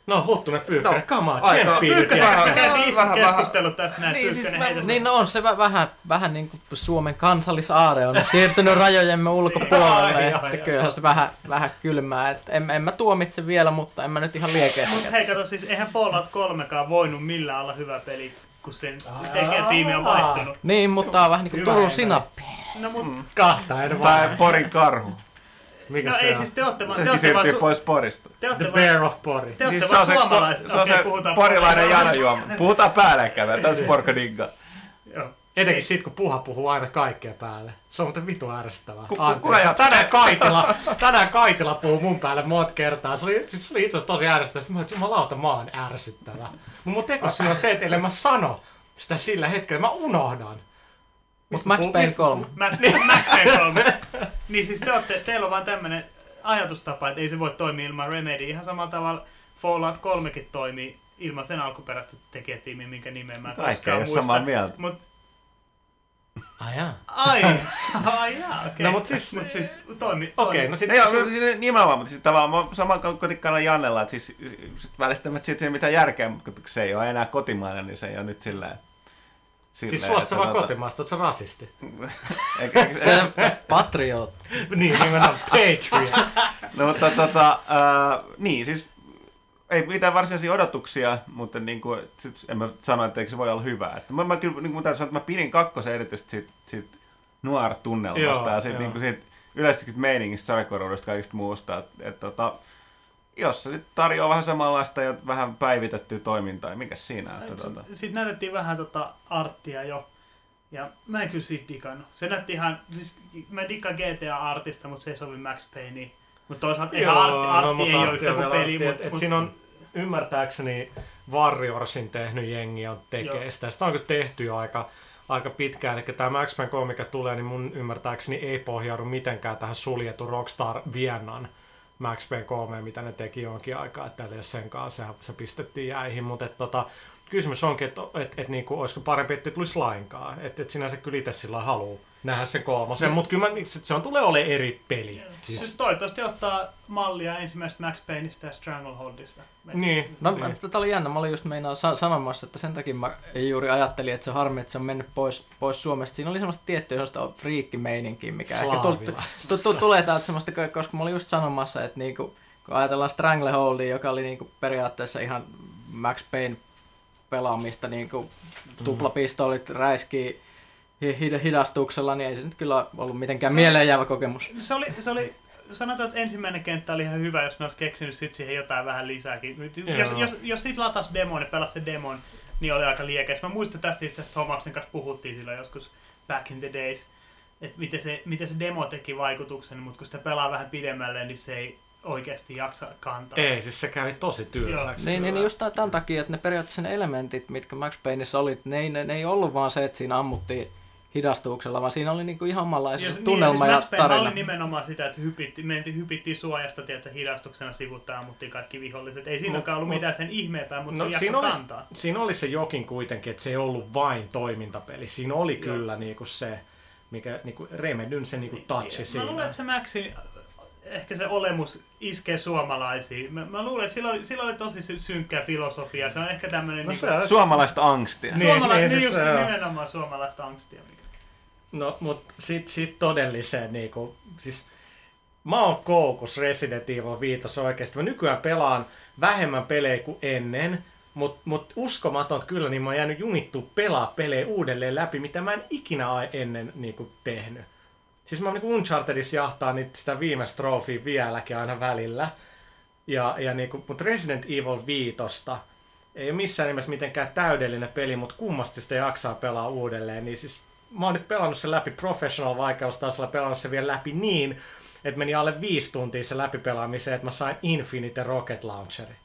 No, Huttunen Pyykkönen, No, aika- tsemppii nyt Vähän- vähän- keskustelut tästä näin, Niin, siis mä- Niin no on se vä- vähän, vähän niin kuin Suomen kansallisaare on siirtynyt rajojemme ulkopuolelle, että kyllähän se vähän, vähän kylmää. Et en, en mä tuomitse vielä, mutta en mä nyt ihan liekeästi. Mutta hei, kato, siis eihän Fallout 3kaan voinut millään olla hyvä peli, kun sen tekijätiimi on vaihtunut. Niin, mutta tää on vähän niin kuin Turun sinappi. No, mut, Kahta en Tai. Porin karhu. Mikä no se ei on? siis te ootte vaan, te Sekin siirtyy su- pois Porista. te The ootte vaan, Bear of Pori. te ootte Siis vaan se, suomalaiset. se, on Okei, se puhutaan porilainen janojuoma. Puhutaan päällekkäin, tämä on Sporko Digga. Joo. Etenkin sit, kun puha puhuu aina kaikkea päälle. Se on muuten vitu ärsyttävää. Ku- tänään, Kaitila, tänään Kaitila puhuu mun päälle monta kertaa. Se oli, siis se oli itse asiassa tosi ärsyttävää. Sitten mä olin, että jumalauta, mä oon ärsyttävä. Mutta mun tekosyy on se, että ellei mä sano sitä sillä hetkellä, mä unohdan. Mutta Max Payne 3. Max, Max Payne 3. niin siis te ootte, teillä on vaan tämmönen ajatustapa, että ei se voi toimia ilman Remedy. Ihan samalla tavalla Fallout 3kin toimii ilman sen alkuperäistä tekijätiimiä, minkä nimeä mä Kaikki koskaan muista. samaa mieltä. Mut, Ai jaa. ai, ai jaa, okei. No mut siis- mut siis toimi. Okei, toimi. no sit Ei, sun- siis nimenomaan, mutta siis tavallaan mä saman kotikkaana Jannella, että siis sit, välttämättä siitä ei ole mitään järkeä, mutta kun se ei ole enää kotimainen, niin se ei ole nyt sillä silleen, Siis suosta että vaan tota- kotimaasta, oot sä rasisti? Eikä- eikä- Se patriotti. niin, nimenomaan Patriot. No mutta tota, ää, niin siis ei mitään varsinaisia odotuksia, mutta niin kuin, sit en mä sano, että eikö se voi olla hyvä. Että mä, mä kyllä, niin kuin sanoa, että mä pidin kakkosen erityisesti siitä, siitä nuor-tunnelmasta Joo, ja siitä, niin kuin siitä yleisesti meiningistä, sarjakoroudesta kaikista muusta. Että, että, tota, jos se nyt tarjoaa vähän samanlaista ja vähän päivitettyä toimintaa, niin mikä siinä? Että, tota, Sitten näytettiin vähän tota arttia jo. Ja mä en kyllä siitä digannut. Se näytti ihan, siis mä dikkaan GTA-artista, mutta se ei sovi Max Payneen. Mutta toisaalta ihan artti, artti ei ole yhtä on kuin peli. artti, Mut, et, et mut- siinä on ymmärtääkseni Warriorsin tehnyt jengi on tekee Joo. sitä. Sitä on kyllä tehty jo aika, aika pitkään. Eli tämä Max Payne 3, mikä tulee, niin mun ymmärtääkseni ei pohjaudu mitenkään tähän suljetun Rockstar Viennan Max Payne 3, mitä ne teki jonkin aikaa, että ei ole sen kanssa, sehän- se pistettiin jäihin, mutta tota, kysymys onkin, että et, et, niinku, olisiko parempi, että tulisi lainkaan. Että et sinänsä kyllä itse sillä haluaa nähdä sen kolmosen, mutta kyllä mä, se, se on tulee olemaan eri peli. Siis Siis, toivottavasti ottaa mallia ensimmäisestä Max Payneista ja Strangleholdista. niin, No, niin. tätä oli jännä. Mä olin just meinaa sa- sanomassa, että sen takia mä juuri ajattelin, että se harmi, että se on mennyt pois, pois Suomesta. Siinä oli semmoista tiettyä semmoista friikkimeininkiä, mikä ehkä tuli, Slaavila. tu, tu, tulee täältä semmoista, koska mä olin just sanomassa, että niinku, kun ajatellaan Strangleholdia, joka oli niinku periaatteessa ihan Max Payne pelaamista, niinku tuplapistoolit räiskii hi- hi- hidastuksella, niin ei se nyt kyllä ollut mitenkään Se- mieleenjäävä kokemus. Se oli, se oli, sanotaan, että ensimmäinen kenttä oli ihan hyvä, jos ne olisi keksinyt sit siihen jotain vähän lisääkin. Nyt Jos, Joo. jos, jos siitä latas demon ja pelasi se demon, niin oli aika liekeis. Mä muistan tästä itse asiassa Thomaksen kanssa puhuttiin silloin joskus back in the days, että miten se, miten se demo teki vaikutuksen, mutta kun sitä pelaa vähän pidemmälle, niin se ei oikeasti jaksa kantaa. Ei, siis se kävi tosi tylsäksi. Niin, niin kyllä. just tämän takia, että ne periaatteessa ne elementit, mitkä Max Payneissa oli, ne ei, ne, ne ei ollut vaan se, että siinä ammuttiin hidastuksella, vaan siinä oli niinku ihan omanlaisia Ja, tunnelma niin, ja siis Max Payne tarina. oli nimenomaan sitä, että hypitti, mentiin, hypittiin suojasta, tiedätkö, hidastuksena sivuttaa, ammuttiin kaikki viholliset. Ei siinäkään ollut mut- mitään sen ihmeempää, mutta No, se siinä oli- kantaa. Siinä oli se jokin kuitenkin, että se ei ollut vain toimintapeli. Siinä oli Joo. kyllä niinku se, mikä niinku Remedyn se niinku touchi Mä siinä. luulen, että se Maxin ehkä se olemus iskee suomalaisiin. Mä, mä luulen, että sillä oli, sillä oli tosi sy- synkkää filosofiaa. Se on ehkä tämmöinen No niinku, se- Suomalaista angstia. Niin, suomala- niin, niin, siis just se on. nimenomaan suomalaista angstia. Mikä. No, mut sit, sit todelliseen niinku, siis mä oon koukus Resident Evil 5 oikeesti. Mä nykyään pelaan vähemmän pelejä kuin ennen, mut, mut uskomaton kyllä, niin mä oon jäänyt junittu pelaa pelejä uudelleen läpi, mitä mä en ikinä ai- ennen niinku tehnyt. Siis mä niinku Unchartedissa jahtaa niitä sitä viimeistä trofia vieläkin aina välillä. Ja, ja niinku, mut Resident Evil 5 ei ole missään nimessä mitenkään täydellinen peli, mutta kummasti sitä jaksaa pelaa uudelleen. Niin siis mä oon nyt pelannut sen läpi professional vaikeustasolla, pelannut sen vielä läpi niin, että meni alle viisi tuntia se läpipelaamiseen, että mä sain Infinite Rocket Launcheri.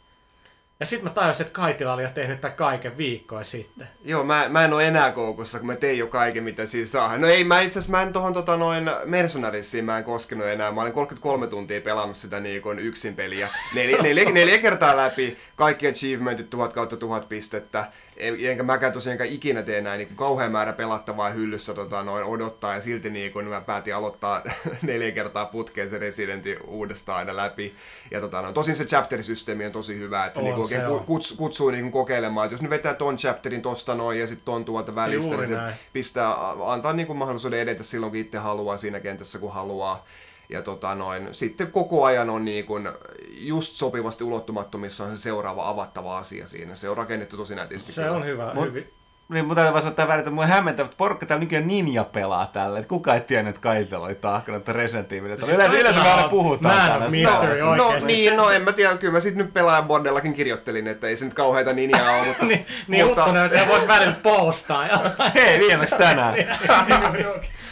Ja sitten mä tajusin, että Kaitila oli jo tehnyt tämän kaiken viikkoja sitten. Joo, mä, mä en ole enää koukussa, kun mä tein jo kaiken, mitä siinä saa. No ei, mä itse asiassa mä en tohon tota noin Mercenariesiin mä en koskenut enää. Mä olin 33 tuntia pelannut sitä niin kuin yksin peliä. Neljä, neljä, neljä kertaa läpi, kaikki achievementit, tuhat kautta tuhat pistettä. En- Enkä mäkään tosiaankaan ikinä tee näin niin kauhean määrä pelattavaa hyllyssä tota, noin odottaa. Ja silti niin kun mä päätin aloittaa neljä kertaa putkeen se Residentin uudestaan aina läpi. Ja tota, no, tosin se chapter-systeemi on tosi hyvä, että On, niin oikein on. kuts, kutsuu niin kokeilemaan. Et jos nyt vetää ton chapterin tosta noin ja sitten ton tuolta välistä, Juuri niin se näin. pistää, antaa niin mahdollisuuden edetä silloin, kun itse haluaa siinä kentässä, kun haluaa. Ja tota noin, sitten koko ajan on niin kuin just sopivasti ulottumattomissa on se seuraava avattava asia siinä. Se on rakennettu tosi nätisti. Se kyllä. on hyvä. Mut- Hyvin. Niin, mutta täytyy vaan välillä, että mua hämmentää, että porukka täällä nykyään ninja pelaa tällä. Että kuka ei tiennyt, että Kaitella oli tahkana, että Resident Evil. Että Siis yleensä, yleensä me aina on puhutaan man of tällaista. mystery No, oikeesti. no niin, no en mä tiedä, kyllä mä sitten nyt pelaajabordellakin kirjoittelin, että ei se nyt kauheita ninjaa ole, mutta... niin, niin mutta- Huttunen, se voisi välillä postaa jotain. Hei, viimeksi tänään.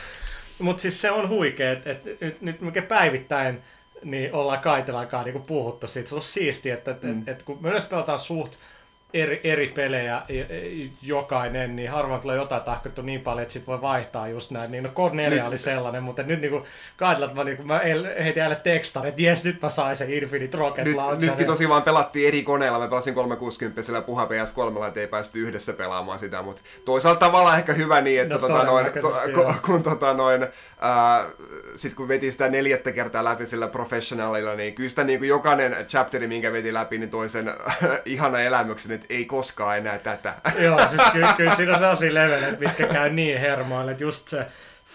Mutta siis se on huikea, että et, nyt, nyt mikä päivittäin niin ollaan Kaitelakaan niin puhuttu siitä. Se on siistiä, että et, mm. et, kun me myös pelataan suht eri, eri pelejä ja- ja- jokainen, niin harvoin tulee jotain tahkottu niin paljon, että sit voi vaihtaa just näin. Niin no Code 4 Nyt- oli sellainen, mutta nyt niin Kaitelat mä, niin mä heitin jälleen tekstarin, että jes, nyt mä sain sen Infinite Rocket Nyt, Launcherin. nytkin tosi vaan pelattiin eri koneella. Mä pelasin 360 ja puha PS3, että ei päästy yhdessä pelaamaan sitä, mutta toisaalta tavallaan ehkä hyvä niin, että No tota noin, to, kun, kun, tota noin, ää, sit kun veti sitä neljättä kertaa läpi sillä professionaalilla, niin kyllä sitä niin kuin jokainen chapteri, minkä veti läpi, niin toisen ihana elämyksen, että ei koskaan enää tätä. Joo, siis kyllä, kyllä siinä on sellaisia leveleitä, mitkä käy niin hermoille, että just se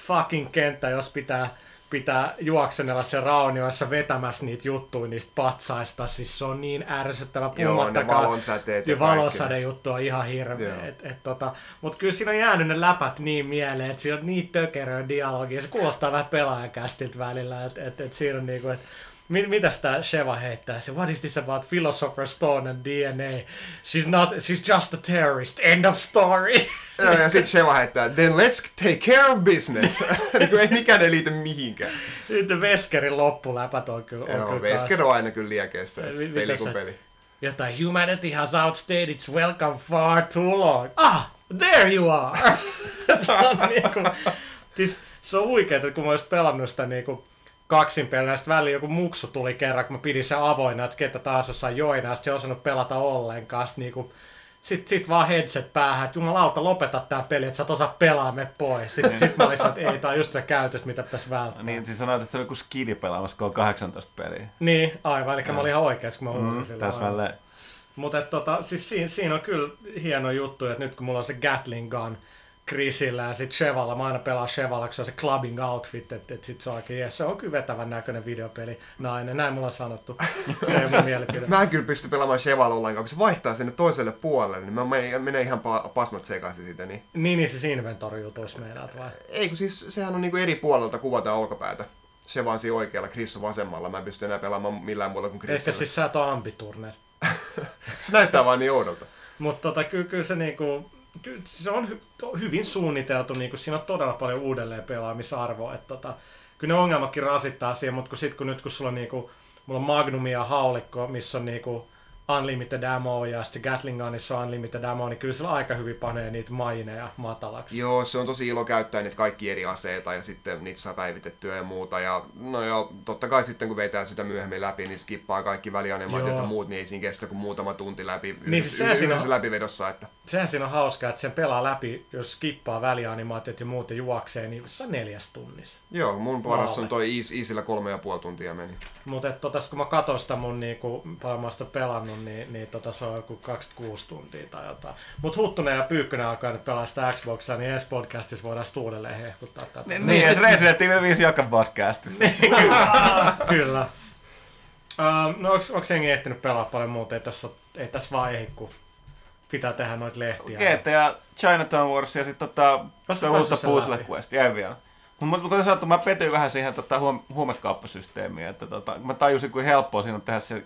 fucking kenttä, jos pitää, pitää juoksenella se raunioissa vetämässä niitä juttuja niistä patsaista, siis se on niin ärsyttävä, Joo, puhumattakaan. valonsäteet ja valosade juttu on ihan hirveä. Joo. Et, et, tota, Mutta kyllä siinä on jäänyt ne läpät niin mieleen, että siinä on niin tökeröä dialogia. Se kuulostaa vähän pelaajakästiltä välillä. Että et, et siinä on niinku, että mit, mitäs tää Sheva heittää? Se, what is this about Philosopher's Stone and DNA? She's not, she's just a terrorist. End of story. Joo, ja sitten Sheva heittää, then let's take care of business. niin kuin ei mikään ei liity mihinkään. Nyt Veskerin loppuläpät on kyllä, on Joo, kyllä Vesker on aina kyllä liekeissä, peli kuin peli. Jotain, humanity has outstayed its welcome far too long. Ah, there you are! se on niinku, siis se on huikeeta, kun mä olisin pelannut sitä niinku kaksin peliä, sitten joku muksu tuli kerran, kun mä pidin sen avoinna, että ketä taas saa joina, ja sit se ei osannut pelata ollenkaan. Sit niinku, sit, sit vaan headset päähän, että jumalauta, lopeta tää peli, että sä et osaa pelaa, me pois. Sitten sit mä olisin, että ei, tää on just se käytös, mitä pitäisi välttää. Niin, siis sanoit, että se oli joku skidi pelaamassa, kun on 18 peliä. Niin, aivan, eli mä olin ihan oikeassa, kun mä Mm, silloin. täsmälleen. Mutta tota, siis siinä, siinä, on kyllä hieno juttu, että nyt kun mulla on se Gatling Gun Chrisillä ja sitten Chevalla, mä aina pelaan Chevalla, kun se on se clubbing outfit, että et sit se on oikein, yes, se on kyllä vetävän näköinen videopeli nainen, näin mulla on sanottu. Se on mun mielipide. Mä en kyllä pysty pelaamaan Chevalla ollenkaan, kun se vaihtaa sinne toiselle puolelle, niin mä menen, ihan pa- pasmat sekaisin siitä. Niin. Niin, niin siis inventori-jutuissa meinaat vai? Ei, kun siis sehän on niinku eri puolelta kuvata olkapäätä. Se vaan siinä oikealla, Chris on vasemmalla. Mä en pysty enää pelaamaan millään muulla kuin Ehkä Chrisillä. siis sä et ole ambiturner. Se näyttää vaan niin oudolta. Mutta tota, kyllä, kyllä se niinku, kyllä se on hy, to, hyvin suunniteltu, niinku, siinä on todella paljon uudelleen pelaamisarvoa. Että tota, kyllä ne ongelmatkin rasittaa siihen, mutta kun sit kun nyt kun sulla on niinku, mulla on Magnumia ja haulikko, missä on niinku Unlimited Ammo ja sitten Gatling Gunissa on Unlimited Ammo, niin kyllä sillä aika hyvin panee niitä maineja matalaksi. Joo, se on tosi ilo käyttää niitä kaikki eri aseita ja sitten niitä saa päivitettyä ja muuta. Ja no joo, totta kai sitten kun vetää sitä myöhemmin läpi, niin skippaa kaikki välianimaatiot Joo. ja muut, niin ei siinä kestä kuin muutama tunti läpi Niin, yhdessä, siis yhdessä läpivedossa. Että Sehän siinä on hauskaa, että sen pelaa läpi, jos skippaa välianimaatiot ja muuten juoksee, niin se on neljäs tunnissa. joo, mun paras on toi Eas- Easillä kolme ja puoli tuntia meni. Mutta tota, kun mä katson sitä mun niinku, paljon mä sitä pelannut, niin, niin tota, se on joku 26 tuntia tai jotain. Mutta Huttunen ja Pyykkönen alkaa nyt pelaa sitä Xboxia, niin ensi podcastissa voidaan uudelleen hehkuttaa tätä. Niin, niin että Resident Evil 5 joka podcastissa. Kyllä. Uh, no onks jengi ehtinyt pelaa paljon muuta? Ei tässä, ei tässä vaan ehdi, kun pitää tehdä noita lehtiä. GTA, Chinatown Wars ja sitten tota, se uutta Puzzle? Quest. Jäi vielä. Mutta kuten sanottu, mä petyin vähän siihen tota, huom- huumekauppasysteemiin, että tota, mä tajusin, kuin helppoa siinä on tehdä se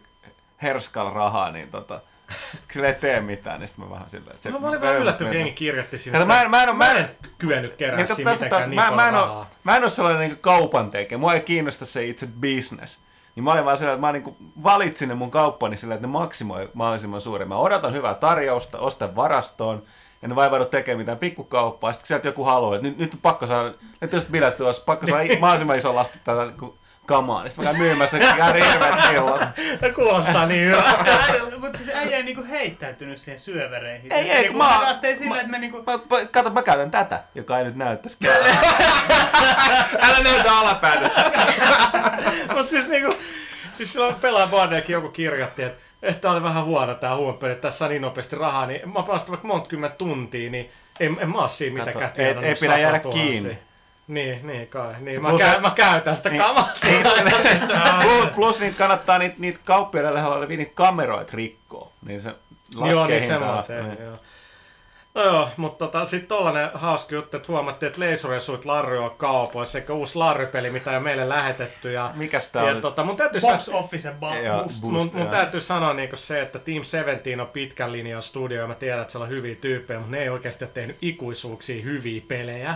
herskal rahaa, niin tota, sit kun sille ei tee mitään, niin sit mä vähän silleen... että Se, No, mä olin vähän yllättynyt, kun jengi kirjoitti sinne. Kato, mä en- mä en mä en- mä en kyennyt kerää Niin, siinä mitenkään niin mä, mä, en paljon rahaa. mä en ole sellainen niin kaupan tekijä. Mua ei kiinnosta se itse business. Niin mä olin vaan sellainen, että mä niin valitsin ne mun kauppani sillä, että ne maksimoi mahdollisimman suurin. Mä odotan hyvää tarjousta, ostan varastoon, ne vaivaudu tekemään mitään pikkukauppaa. Sitten sieltä joku haluaa, että nyt, nyt on pakko saada, nyt jos bileet tuossa, pakko saada mahdollisimman iso lasti tätä niin kamaa. Niin sitten mä käyn myymässä ihan hirveät hillot. Se kuulostaa niin hyvältä. Mutta siis äijä ei niinku heittäytynyt siihen syövereihin. Ei, ei, Niinku kun mä- sillä, mä- että me niinku... Mä, mä, kato, mä käytän tätä, joka ei nyt näyttäisi. Älä näytä alapäätössä! Mutta siis niinku, siis silloin pelaa Bardekin joku kirjoitti, että että oli vähän huono tää huomapeli, että tässä on niin nopeasti rahaa, niin mä pelastin vaikka monta kymmentä tuntia, niin en, en mä oo siinä Kato, mitenkään ei- tienannut ei pidä jäädä satatuhansia. kiinni. Niin, niin kai. Niin, mä, plus- käyn, mä käytän sitä Niin. kamaa siinä. plus, plus niitä kannattaa niitä, niitä kauppiaiden lähellä olevia niitä kameroita rikkoa. Niin se laskee Joo, niin semmoinen joo. No joo, mutta tota, sitten tollanen hauska juttu, että huomattiin, että Leisuresuit Larry on kaupoissa, eikä uusi Larry-peli, mitä ei meille lähetetty. Ja, Mikäs tää ja oli? tota, mun täytyy Box sanoa, Office ba- boost. Boost, mun, mun täytyy sanoa niinku se, että Team 17 on pitkän linjan studio, ja mä tiedän, että siellä on hyviä tyyppejä, mutta ne ei oikeasti ole tehnyt ikuisuuksia hyviä pelejä.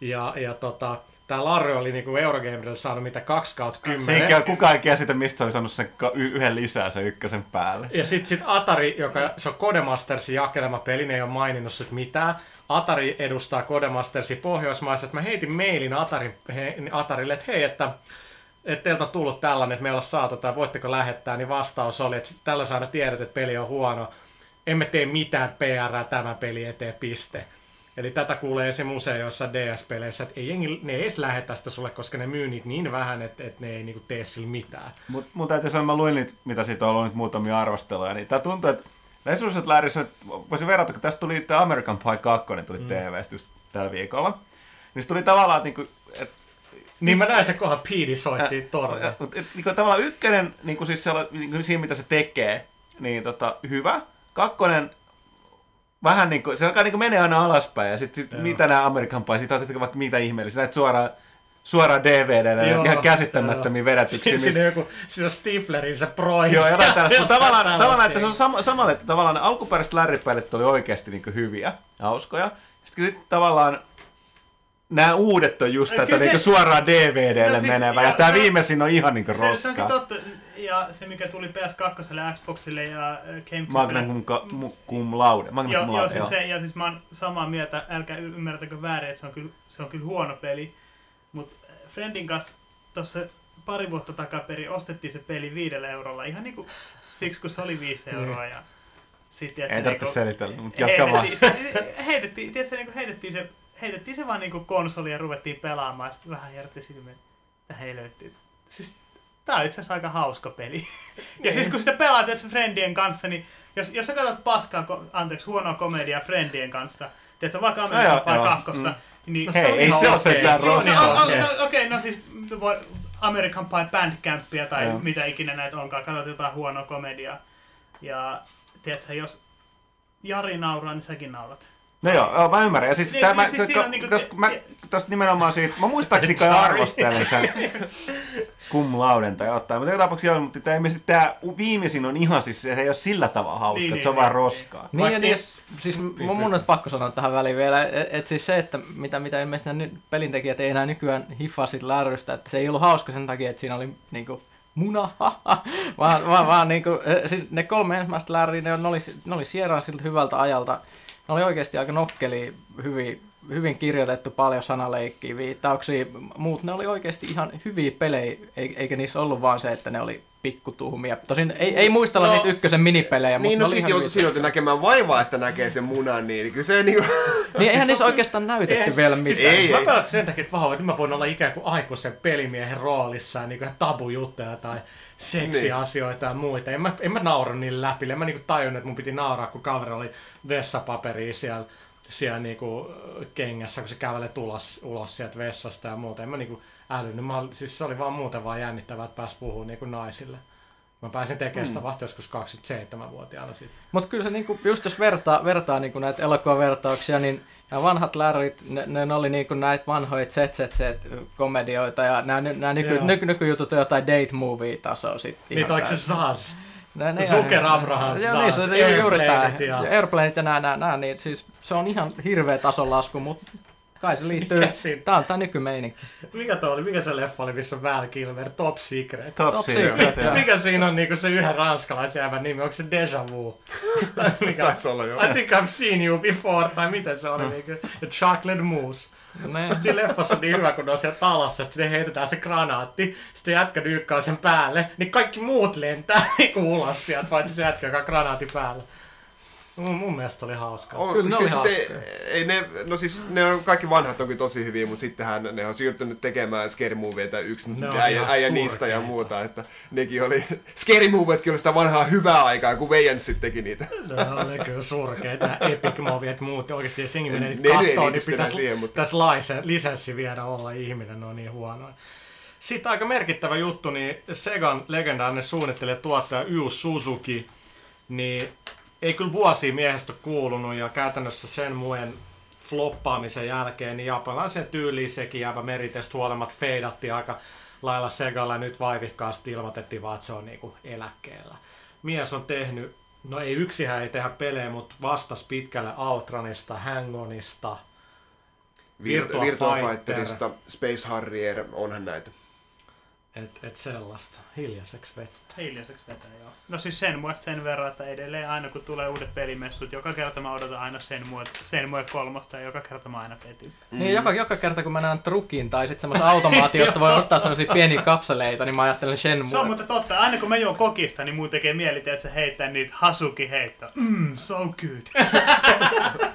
Ja, ja tota, tää Larry oli niinku Eurogamerille saanut mitä 2 kautta 10. Siinäkin kukaan ei käsitä, mistä se oli saanut sen yhden lisää sen ykkösen päälle. Ja sit, sit Atari, joka se on Codemastersin jakelema peli, ne ei ole maininnut sit mitään. Atari edustaa Codemastersin Pohjoismaissa. että Mä heitin mailin Atari, he, Atarille, että hei, että, että teiltä on tullut tällainen, että meillä on saatu tai voitteko lähettää, niin vastaus oli, että tällä saada tiedät, että peli on huono. Emme tee mitään PR tämän peli eteen, piste. Eli tätä kuulee esim. usein joissa DS-peleissä, että ei jengi, ne ei edes lähetä sitä sulle, koska ne myy niitä niin vähän, että, että ne ei niinku tee sillä mitään. Mut mun täytyy sanoa, mä luin niitä, mitä siitä on ollut nyt muutamia arvosteluja, niin tää tuntuu, että Resurssit Larryssa, voisin verrata, kun tästä tuli tämä American Pie 2, tuli mm. TV-stä just tällä viikolla. Niin se tuli tavallaan, että, niinku, että Niin mä näin se kohan Piidi soitti et, niinku, tavallaan ykkönen, niinku, siis siellä, niinku, siinä mitä se tekee, niin tota, hyvä. Kakkonen, vähän niin kuin, se alkaa niin kuin menee aina alaspäin. Ja sitten sit, mitä nämä Amerikan Pie, sit otetaan vaikka mitä ihmeellisiä. Näet suoraan, suoraan DVDllä, Joo, ihan käsittämättömiä vedätyksiä. Siinä, missä- joku, siinä on Stiflerin se proin. Joo, jotain tällaista. Mutta tavallaan, Tällaista, tavallaan, että se on sama, samalla, että tavallaan ne alkuperäiset lärripäilit oli oikeasti niin hyviä, hauskoja. Sitten sit tavallaan nämä uudet on just tätä se- niin suoraan DVDlle No siis- menevä. Ja joo, tämä viimeisin on ihan niin Se, se onkin totta. Ja se, mikä tuli PS2, Xboxille ja äh, Gamecubelle. Magnum cum, cum laude. Magnum Joo, cum joo, laude, siis joo. se, ja siis mä oon samaa mieltä, älkää ymmärtäkö väärin, että se on kyllä, se on kyllä huono peli. Mutta Friendin kanssa tuossa pari vuotta takaperin ostettiin se peli viidellä eurolla, ihan niinku siksi kun se oli viisi euroa. Ja sit, tiedätkö, Ei tarvitse niinku- selitellä, mutta jatka vaan. heitettiin, heitettiin, tiedätkö, niinku heitettiin se, heitettiin se vaan niinku konsoli ja ruvettiin pelaamaan, ja sitten vähän järtti silmeen, että helvetti. Siis tää on itse asiassa aika hauska peli. ja siis kun sitä pelaat tiedätkö, friendien kanssa, niin jos, jos sä katsot paskaa, anteeksi, huonoa komediaa friendien kanssa, tiedätkö, vaikka Pie joo. kakkosta, Mm. niin No se Hei, on ei se ole sentään Se roskaa. ihan- Okei. no, Okei, no siis voi American Pie Bandcampia tai Joo. mitä ikinä näitä onkaan, katsot jotain huonoa komediaa. Ja tiedätkö, jos Jari nauraa, niin säkin naurat. No joo, joo, mä ymmärrän. Ja siis, Niin, tämä, siis- siis on niinku- tästä, mä, tästä nimenomaan siitä, mä muistaakseni kai Sorry. arvostelin sen cum lauden tai jotain, mutta joka tapauksessa joo, mutta tämä, ilmeisesti tämä viimeisin on ihan siis, se ei ole sillä tavalla hauska, Niin, että se on niin, vaan niin, roskaa. Niin, Vaikka ja niin- niin, siis mun, Niin, mun nyt pakko sanoa tähän väliin vielä, että et siis se, että mitä, mitä ilmeisesti nämä pelintekijät ei enää nykyään hiffaa sit lärrystä, että se ei ollut hauska sen takia, että siinä oli niinku muna, vaan, vaan, vaan niinku, eh, siis ne kolme ensimmäistä lärriä, ne, oli, ne oli Sierran siltä hyvältä ajalta, ne oli oikeasti aika nokkeli, hyvin, hyvin kirjoitettu, paljon sanaleikkiä, viittauksia, muut ne oli oikeasti ihan hyviä pelejä, ei- eikä niissä ollut vaan se, että ne oli pikkutuhmia. Tosin ei, ei muistella No, niitä ykkösen minipelejä, mutta Niin, ne no oli sit ihan joutui, hyviä. siinä joutui näkemään vaivaa, että näkee sen munan, niin kyllä se niinku... Niin eihän niissä oikeastaan näytetty Eihän- vielä siis mitään. Ei, mä pelasin sen takia, että vahva, että mä voin olla ikään kuin aikuisen pelimiehen roolissa, niin kuin tabujuttuja tai seksiasioita ja muita. En mä, en mä naura niille läpi. En mä niinku tajunnut, että mun piti nauraa, kun kaveri oli vessapaperia siellä, siellä niinku kengässä, kun se kävelee ulos, ulos sieltä vessasta ja muuta. En mä niinku älynyt. Mä, siis se oli vaan muuten vaan jännittävää, että pääsi puhumaan niinku naisille. Mä pääsin tekemään sitä vasta joskus 27-vuotiaana sitten. Mutta kyllä se niinku, just jos vertaa, vertaa niinku näitä elokuvavertauksia, niin nämä vanhat lärrit, ne, ne oli niinku näitä vanhoja ZZZ-komedioita ja nämä, nämä nyky, Joo. nyky, nykyjutut on jotain date movie tasoa sitten. Niin oliko se Saas? Ne Zucker Abraham Joo, saa niin, se on juuri tämä. Airplaneit ja- Airplaneit ja nämä, nämä, nämä, niin siis se on ihan hirveä tason lasku, mutta kai se liittyy. Mikä siinä? Tämä on tämä nykymeininki. Mikä toi oli? Mikä se leffa oli, missä on Val Kilmer? Top Secret. Top, Top secret, secret, joo. joo. Mikä siinä on niinku se yhden ranskalaisjäävän nimi? Onko se Deja Vu? Tai Mikä? Taisi olla jo. I think I've seen you before, tai miten se oli? Niinku, ja Chocolate Mousse. Ne, Sitten siinä leffassa on niin hyvä, kun ne on siellä talossa, sitten ne heitetään se granaatti, sitten jätkä dyykkaa sen päälle, niin kaikki muut lentää niinku ulos sieltä, paitsi se jätkä, joka on granaatti päällä. Mun, mun mielestä oli hauskaa. On, Kyllä ne oli siis ei, ne, no siis ne on, kaikki vanhat on kyllä tosi hyviä, mutta sittenhän ne on siirtynyt tekemään scary movieita yksi äijä, äijä niistä ja muuta, että nekin oli, scary movietkin oli sitä vanhaa hyvää aikaa, kun Veijansit teki niitä. Ne oli kyllä surkeita, nämä epic moviet muut. Oikeasti jos jengi menee niitä Ne- ne ei kattoo, liity niin sitten pitäisi, siihen, mutta- pitäisi laise, lisenssi viedä olla ihminen, ne on niin huonoja. Sitten aika merkittävä juttu, niin Segan legendaarinen suunnittelija ja tuottaja Yu Suzuki, niin ei kyllä vuosia miehestä kuulunut ja käytännössä sen muen floppaamisen jälkeen, niin japanilaisen tyyliin sekin jäävä meritestä huolimatta feidatti aika lailla Segalla nyt vaivihkaasti ilmoitettiin vaan, että se on niinku eläkkeellä. Mies on tehnyt, no ei yksinhän ei tehdä pelejä, mutta vastas pitkälle Outranista, Hangonista, Virtua Virtua Fighter. Fighterista, Space Harrier, onhan näitä. Et, et sellaista, hiljaiseksi vettä. Hiljaiseksi vetää, joo. No siis sen muista sen verran, että edelleen aina kun tulee uudet pelimessut, joka kerta mä odotan aina sen mue, sen mue kolmosta ja joka kerta mä aina petyn. Niin joka, joka kerta kun mä näen trukin tai sitten semmoisen automaatiosta voi ostaa semmoisia pieniä kapseleita, niin mä ajattelen Shenmue. Se on mutta totta, aina kun mä juon kokista, niin mun tekee mieli, että se heittää niitä hasuki heittoa. Mm, so good.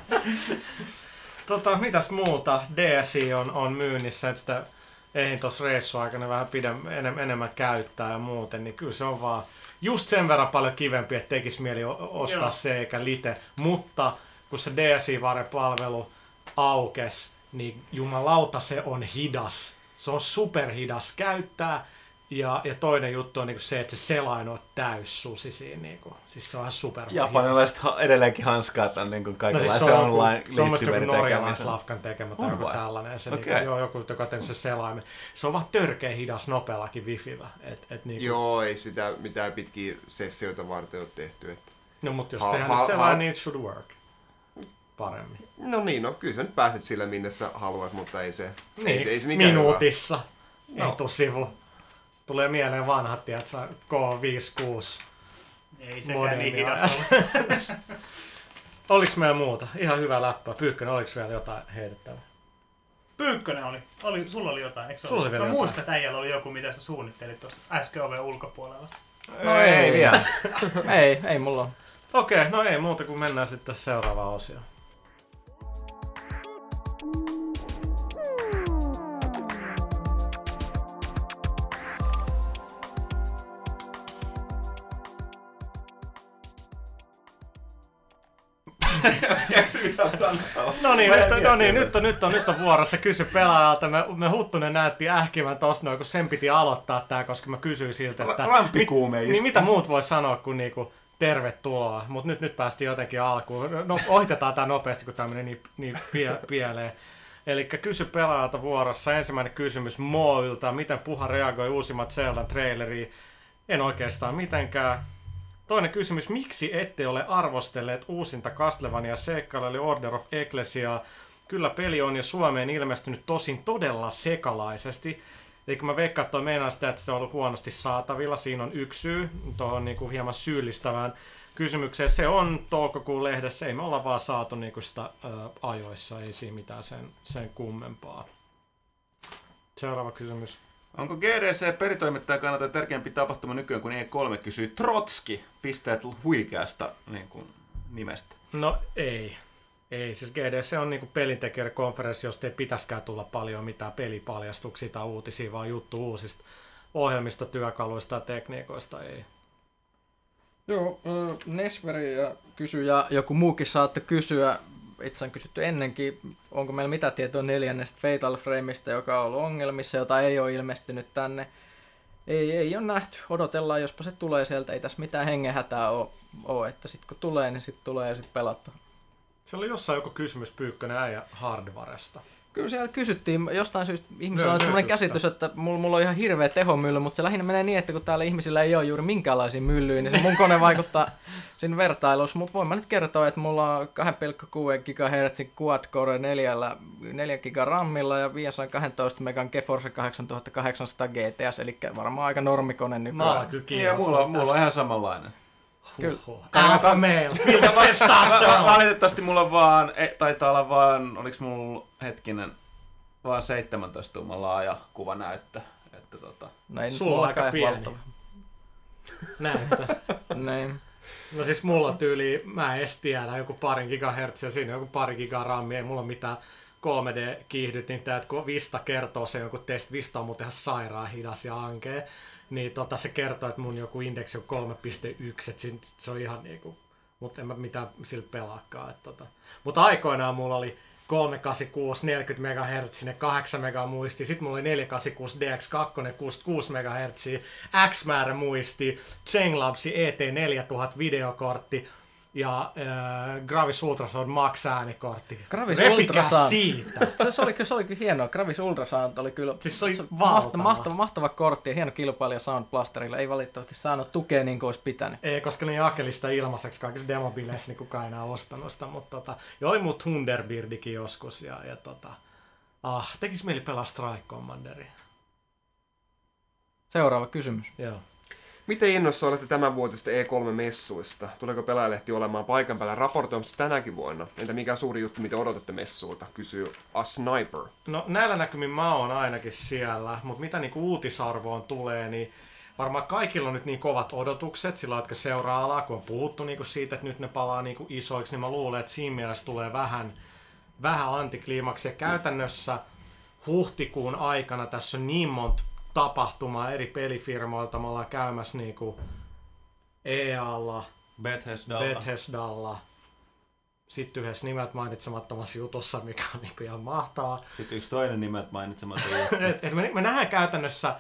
Tota, mitäs muuta? DSi on, on myynnissä, että sitä eihin tuossa reissuaikana vähän pidem, enem, enemmän käyttää ja muuten, niin kyllä se on vaan just sen verran paljon kivempi, että tekisi mieli ostaa Joo. se eikä lite. Mutta kun se DSI-varepalvelu aukes, niin jumalauta se on hidas. Se on superhidas käyttää. Ja, ja toinen juttu on niinku se, että se selain on täyssusi siinä. Niinku. Siis se on ihan super Japanilaiset ha- edelleenkin hanskaa tämän niin kuin No kaikenlaisen siis se on, online joku, se on muista joku norjalaislafkan tekemä tai joku vai? tällainen. Se Okei. niinku, joo, joku, joka on tehnyt se selaimen. Se on vaan törkeä hidas nopeallakin wifillä. Et, et niinku, Joo, ei sitä mitään pitkiä sessioita varten ole tehty. Että. No mutta jos Ha- tehdään ha- nyt selain, ha- niin it should work. Paremmin. No niin, no kyllä sä nyt pääset sillä minne sä haluat, mutta ei se, Niin, ei, se- ei se mikään minuutissa. No. Etusivu. Tulee mieleen vanhat, tiedätkö, K56. Ei sekään niin hidas. Oliks meillä muuta? Ihan hyvä läppä. Pyykkönen, oliks vielä jotain heitettävää? Pyykkönen oli. oli. Sulla oli jotain, eikö Sulla oli vielä Mä jotain. muistan, että äijällä oli joku, mitä sä suunnittelit tuossa äsken oven ulkopuolella. No ei. vielä. ei, ei mulla. Okei, no ei muuta kuin mennään sitten seuraavaan osioon. No niin, nyt, no niin nyt, on, nyt, on, nyt on vuorossa kysy pelaajalta. Me, me Huttunen näytti ähkivän tossa noin, kun sen piti aloittaa tää, koska mä kysyin siltä, että rampikuume mit, niin mitä muut voi sanoa kuin niinku, tervetuloa. Mutta nyt, nyt päästiin jotenkin alkuun. No, ohitetaan tää nopeasti, kun tää menee niin, niin pie, pieleen. Eli kysy pelaajalta vuorossa. Ensimmäinen kysymys Moilta. Miten Puha reagoi uusimmat Zeldan traileriin? En oikeastaan mitenkään. Toinen kysymys, miksi ette ole arvostelleet uusinta Castlevania seikkailu eli Order of Ecclesiaa? Kyllä peli on jo Suomeen ilmestynyt tosin todella sekalaisesti. Eli kun mä veikkaan, että toi meinaa sitä, että se on ollut huonosti saatavilla. Siinä on yksi syy tuohon niinku hieman syyllistävään kysymykseen. Se on toukokuun lehdessä. Ei me olla vaan saatu niinku sitä ä, ajoissa. Ei siinä mitään sen, sen kummempaa. Seuraava kysymys. Onko GDC peritoimittajan kannalta tärkeämpi tapahtuma nykyään kuin E3 kysyy Trotski pisteet huikeasta niin kuin, nimestä? No ei. Ei, siis GDC on niinku pelintekijöiden konferenssi, josta ei pitäskään tulla paljon mitään pelipaljastuksia tai uutisia, vaan juttu uusista ohjelmista, työkaluista ja tekniikoista ei. Joo, Nesveri ja kysy ja joku muukin saatte kysyä, itse on kysytty ennenkin, onko meillä mitä tietoa neljännestä Fatal Frameista, joka on ollut ongelmissa, jota ei ole ilmestynyt tänne. Ei, ei ole nähty, odotellaan, jospa se tulee sieltä, ei tässä mitään hengenhätää ole, ole että sitten kun tulee, niin sitten tulee ja sitten pelataan. Siellä oli jossain joku kysymys Pyykkönen äijä Hardwaresta. Kyllä siellä kysyttiin, jostain syystä ihmisillä on sellainen käsitys, että mulla, mulla on ihan hirveä tehomylly, mutta se lähinnä menee niin, että kun täällä ihmisillä ei ole juuri minkäänlaisia myllyjä, niin se mun kone vaikuttaa siinä vertailussa. Mutta voin mä nyt kertoa, että mulla on 2,6 GHz quad-core 4, 4 GB RAMilla ja 512 megan GeForce 8800 GTS, eli varmaan aika normikone Mä nykyään. oon kyllä Niin, ja mulla, on- mulla on ihan samanlainen. Kyllä. Va- testosterone. Valitettavasti mulla on vaan, e, taitaa olla vaan, oliks mulla hetkinen, vaan 17 tuuman laaja kuvanäyttö. Että tota, No ei nyt Sulla on aika pieni. valtava. Näyttö. Niin. No siis mulla tyyli, mä en edes tiedä, joku pari gigahertsiä, siinä on joku pari giga rammia, ei mulla ole mitään 3D-kiihdytintä, että kun Vista kertoo se joku test, Vista on muuten ihan sairaan hidas ja ankea, niin tota, se kertoo, että mun joku indeksi on 3.1, että sin- se on ihan niinku, mutta en mä mitään sillä pelaakaan. Että tota. Mutta aikoinaan mulla oli 386, 40 MHz, 8 MB muisti, sitten mulla oli 486 DX2, 66 MHz, X määrä muisti, Zenglabsi ET4000 videokortti ja äh, Gravis Ultrasound Max äänikortti. Gravis Repikää Ultrasound. siitä! Se, se, oli, kyllä- se oli kyllä hienoa. Gravis Ultrasound oli kyllä Siis se oli mahtava, valtava. mahtava, mahtava kortti ja hieno kilpailija Sound Blasterilla. Ei valitettavasti saanut tukea niin kuin olisi pitänyt. Ei, koska ne jakeli sitä ilmaiseksi kaikissa demobileissä, niin kukaan ei enää ostanut sitä, mutta tota, ja oli mut Thunderbirdikin joskus, ja, ja tota, ah, tekis mieli pelaa Strike Commanderia. Seuraava kysymys. Joo. Miten innossa olette tämän vuotista E3-messuista? Tuleeko pelaajalehti olemaan paikan päällä raportoimassa tänäkin vuonna? Entä mikä suuri juttu, mitä odotatte messuilta? Kysyy A Sniper. No näillä näkymin mä oon ainakin siellä, mutta mitä niinku uutisarvoon tulee, niin varmaan kaikilla on nyt niin kovat odotukset, sillä jotka seuraa alaa, kun on puhuttu niinku siitä, että nyt ne palaa niinku isoiksi, niin mä luulen, että siinä mielessä tulee vähän, vähän antikliimaksi. Ja käytännössä huhtikuun aikana tässä on niin monta tapahtumaa eri pelifirmoilta. Me ollaan käymässä niinku EAlla, Bethesdalla. Bethesdalla, sitten yhdessä nimet mainitsemattomassa jutussa, mikä on niinku ihan mahtavaa. Sitten yksi toinen nimet mainitsematon. Et, et me, me nähdään käytännössä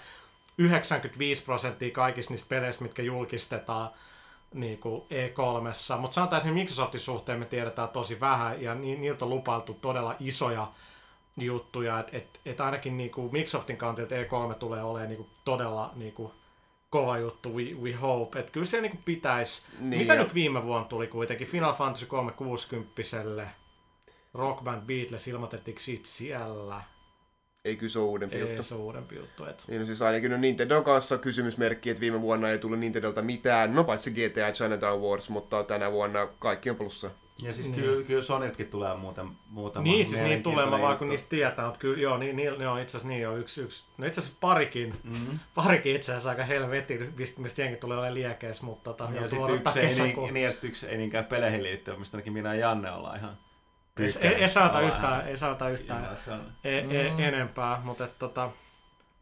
95 prosenttia kaikista niistä peleistä, mitkä julkistetaan niin kuin E3. Mutta sanotaan että Microsoftin suhteen me tiedetään tosi vähän ja ni, niiltä on lupailtu todella isoja juttuja, että et, et ainakin niin kuin Microsoftin kantilta E3 tulee olemaan niin kuin todella niin kuin kova juttu, we, we hope. Että kyllä se niin kuin pitäisi, Niin, mitä ja- nyt viime vuonna tuli kuitenkin, Final Fantasy 360 Rock Band Beatles ilmoitettiin siitä siellä. Ei kyllä se ole uudempi Ei juttu. se ole uudempi juttu. Et. Niin no siis ainakin no Nintendo kanssa kysymysmerkki, että viime vuonna ei tullut Nintendolta mitään, no paitsi GTA Chinatown Wars, mutta tänä vuonna kaikki on plussa. Ja siis Niin. kyllä, kyllä Sonitkin tulee muuten muutama Niin, siis niin tulee, mä vaan kun niistä tietää, mutta kyllä joo, niin, niin, joo itse asiassa niin on yksi, yksi, no itse asiassa parikin, Mm. parikin itse asiassa aika helvetin, mistä, mistä jengi tulee olemaan liekeis, mutta tota, Ja sitten yksi, ei, kesäkuun. niin, niin, ja sit yksi ei niinkään peleihin liittyen, mistä ainakin minä ja Janne ollaan ihan Ei, ei, ei saata yhtään, ei saata yhtään e, e, Mm. enempää, mutta et, tota,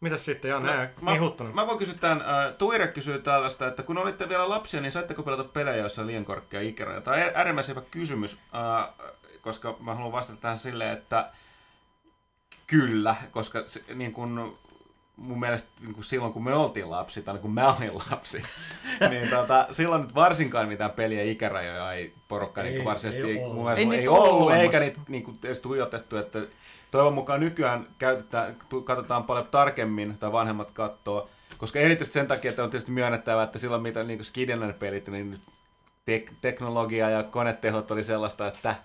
mitäs sitten Janne, Mä- mä, mä- niin huttunut? Mä voin kysyä tämän, äh, Tuire kysyy tällaista, että kun olitte vielä lapsia, niin saitteko pelata pelejä, joissa on liian korkea ikäraja? Tämä on äärimmäisen hyvä kysymys, äh, koska mä haluan vastata tähän silleen, että kyllä, koska se, niin kun, mun mielestä niin kun silloin kun me oltiin lapsi, tai kun mä olin lapsi, niin tota, silloin nyt varsinkaan mitään peliä ikärajoja ei porukka niin Ei, varsinaisesti ei ei, ollut. mun mielestä Ei ei, ollut, ollut eikä niitä niin kuin, edes tuijotettu, että toivon mukaan nykyään käytetään, katsotaan paljon tarkemmin, tai vanhemmat katsoo, koska erityisesti sen takia, että on tietysti myönnettävä, että silloin mitä niin Skidenen pelit, niin tek- teknologia ja konetehot oli sellaista, että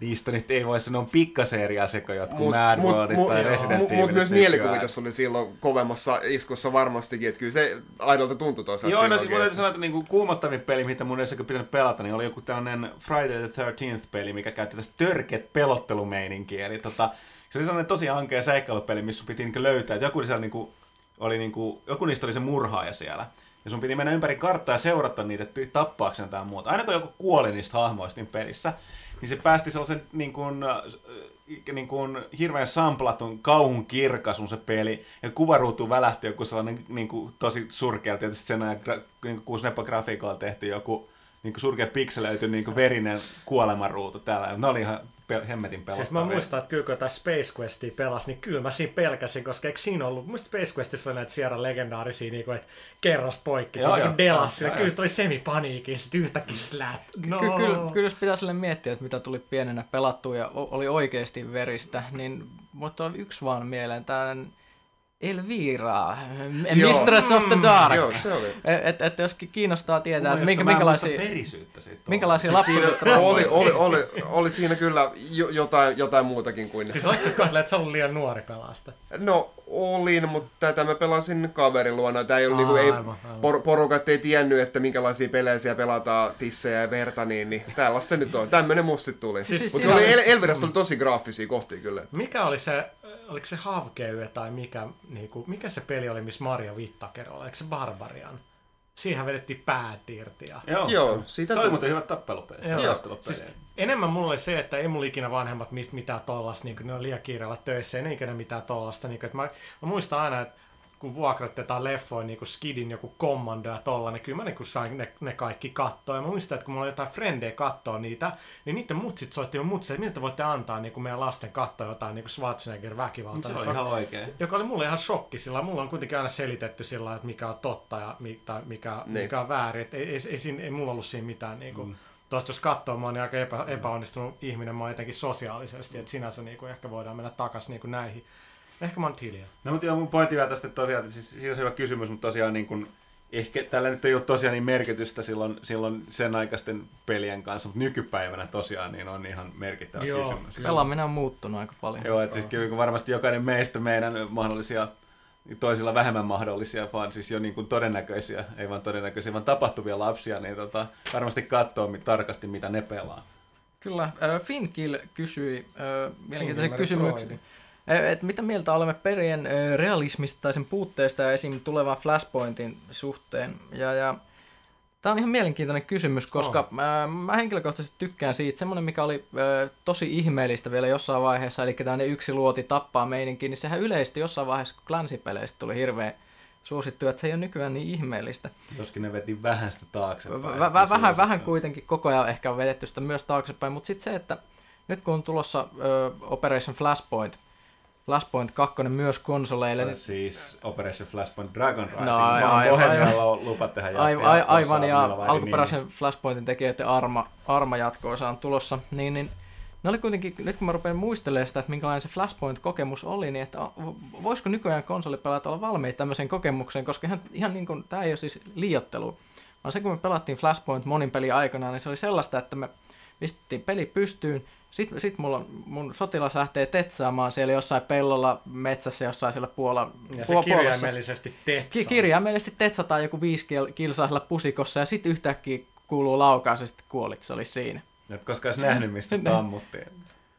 niistä nyt ei voi sanoa pikkasen eri asia kuin jotkut Mut, Mad mut, Worldit mut, tai mut, Resident Evilit myös nykyään. mielikuvitus oli silloin kovemmassa iskussa varmastikin, että kyllä se aidolta tuntui tosiaan. Joo, no siis mun täytyy että- sanoa, että niinku kuumottavin peli, mitä mun olisi pitänyt pelata, niin oli joku tällainen Friday the 13th peli, mikä käytti tästä törkeät pelottelumeininkiä. Eli tota, se oli sellainen tosi ankea seikkailupeli, missä sun piti niinku löytää, että joku, siellä niinku, oli niinku, joku niistä oli se murhaaja siellä. Ja sun piti mennä ympäri karttaa ja seurata niitä, että tappaakseen tai muuta. Aina kun joku kuoli niistä hahmoista siinä pelissä, niin se päästi sellaisen niin kuin, äh, niin kuin hirveän samplatun kauhun kirkasun se peli, ja kuvaruutuun välähti joku sellainen niin kuin, tosi surkea, tietysti sen ajan niin kuin 6 grafiikoilla tehty joku niin kuin surkea pikselöity niin kuin verinen kuolemaruutu täällä. Ne oli ihan pe- hemmetin pelottavia. Siis mä muistan, että kyllä kun tätä Space Questia pelasi, niin kyllä mä siinä pelkäsin, koska eikö siinä ollut, muista Space Questissa oli näitä Sierra legendaarisia, niin kuin, että kerrosta poikki, Joo, se joo. niin delas, Joo, ja kyllä se tuli semipaniikin, sitten yhtäkkiä slät. No. Ky- kyllä, kyllä jos pitää sille miettiä, että mitä tuli pienenä pelattua ja oli oikeasti veristä, niin mutta on yksi vaan mieleen, tällainen Elvira. Mistress of the Dark. Joo, se oli. Että et, jos kiinnostaa tietää, että minkä, mielestä mä en muista minkälaisia, verisyyttä siitä minkälaisia Siis siinä oli, oli, oli, oli siinä kyllä jo, jotain, jotain muutakin kuin... Siis oletko katsoa, että sä ollut liian nuori pelasta? No olin, mutta tätä mä pelasin kaverin luona. Tää ei ollut niinku, ei, Aivan, aivan. por, porukat ei tiennyt, että minkälaisia pelejä siellä pelataan, tissejä ja verta, niin, niin tällaista se nyt on. Tämmönen mussit tuli. Siis mutta oli- El- Elvirasta oli tosi graafisia kohtia kyllä. Mikä oli se, oliko se Havkeyö tai mikä, niinku, mikä se peli oli, missä Mario Vittaker oli? Eikö se Barbarian? Siihen vedettiin päät irti. Ja... Joo, Joo, siitä se oli tuli. muuten hyvät. Joo. Taistelupelejä. Siis enemmän mulla oli se, että ei mulla ikinä vanhemmat mit, mitään tollasta, niin ne on liian kiireellä töissä, ei ne ikinä mitään tollasta. Niin, että mä, mä, muistan aina, että kun vuokratetaan leffoja, niin kuin Skidin joku kommando ja tolla, niin kyllä mä niin sain ne, ne, kaikki kattoa. Ja mä muistan, että kun mulla oli jotain frendejä katsoa niitä, niin niiden mutsit soitti mun mutsit, että te voitte antaa niin kuin meidän lasten katsoa jotain niin kuin Schwarzenegger väkivaltaa. Se oli ihan oikein. joka oli mulle ihan shokki sillä mulla on kuitenkin aina selitetty sillä että mikä on totta ja mi- tai mikä, Niin. mikä on väärin. Et ei, ei, ei, siinä, ei, mulla ollut siinä mitään niinku, Mm. mm. Tuosta jos katsoo, mä oon niin aika epä, epäonnistunut ihminen, mä oon jotenkin sosiaalisesti, että sinänsä niinku, ehkä voidaan mennä takaisin niinku näihin. Ehkä mä oon hiljaa. No mutta joo, mun pointti vielä tästä että tosiaan, siis siinä on hyvä kysymys, mutta tosiaan niin kun, ehkä tällä nyt ei ole tosiaan niin merkitystä silloin, silloin sen aikaisten pelien kanssa, mutta nykypäivänä tosiaan niin on ihan merkittävä Joo, kysymys. kyllä. Pelaaminen on muuttunut aika paljon. Joo, että siis kyllä kun varmasti jokainen meistä meidän mahdollisia toisilla vähemmän mahdollisia, vaan siis jo niin kuin todennäköisiä, ei vaan todennäköisiä, vaan tapahtuvia lapsia, niin tota, varmasti katsoo mit- tarkasti, mitä ne pelaa. Kyllä, äh, Finkill kysyi äh, mielenkiintoisen kysymyksen. Äh, Et mitä mieltä olemme perien äh, realismista tai sen puutteesta ja esim. tulevan Flashpointin suhteen? Ja, ja Tämä on ihan mielenkiintoinen kysymys, koska mä, mä henkilökohtaisesti tykkään siitä. Semmoinen, mikä oli ö, tosi ihmeellistä vielä jossain vaiheessa, eli tämmöinen yksi luoti tappaa meininki, niin sehän yleisesti jossain vaiheessa, kun klansipeleistä tuli hirveän suosittu, että se ei ole nykyään niin ihmeellistä. Joskin ne veti vähän sitä taaksepäin. Vä- vä- vähän, vähän, vähän kuitenkin koko ajan ehkä on vedetty sitä myös taaksepäin, mutta sitten se, että nyt kun on tulossa ö, Operation Flashpoint, Flashpoint 2 myös konsoleille, niin siis Operation Flashpoint Dragon Rising. No, No, aivan. Bohemialla on lupa tehdä. Aivan, aivan, aivan ja vai alkuperäisen Flashpointin tekijöiden arma, arma jatko on tulossa, niin, niin ne oli kuitenkin, nyt kun mä rupean muistelemaan sitä, että minkälainen se Flashpoint-kokemus oli, niin että voisiko nykyään konsolipelaajat olla valmiita tämmöiseen kokemukseen, koska ihan, ihan niin kuin, tämä ei ole siis liiottelu, vaan se kun me pelattiin Flashpoint monin peli aikana, niin se oli sellaista, että me pistettiin peli pystyyn, sitten sit mulla, on- mun sotilas lähtee tetsaamaan siellä jossain pellolla, metsässä, jossain siellä Puola, Ja se kirjaimellisesti tetsaa. Ki- kirjaimellisesti tetsataan joku viisi kil- kilsaa siellä pusikossa ja sitten yhtäkkiä kuuluu laukaus ja sitten kuolit, se oli siinä. Et koska olisi nähnyt, mistä Ne. tammuttiin.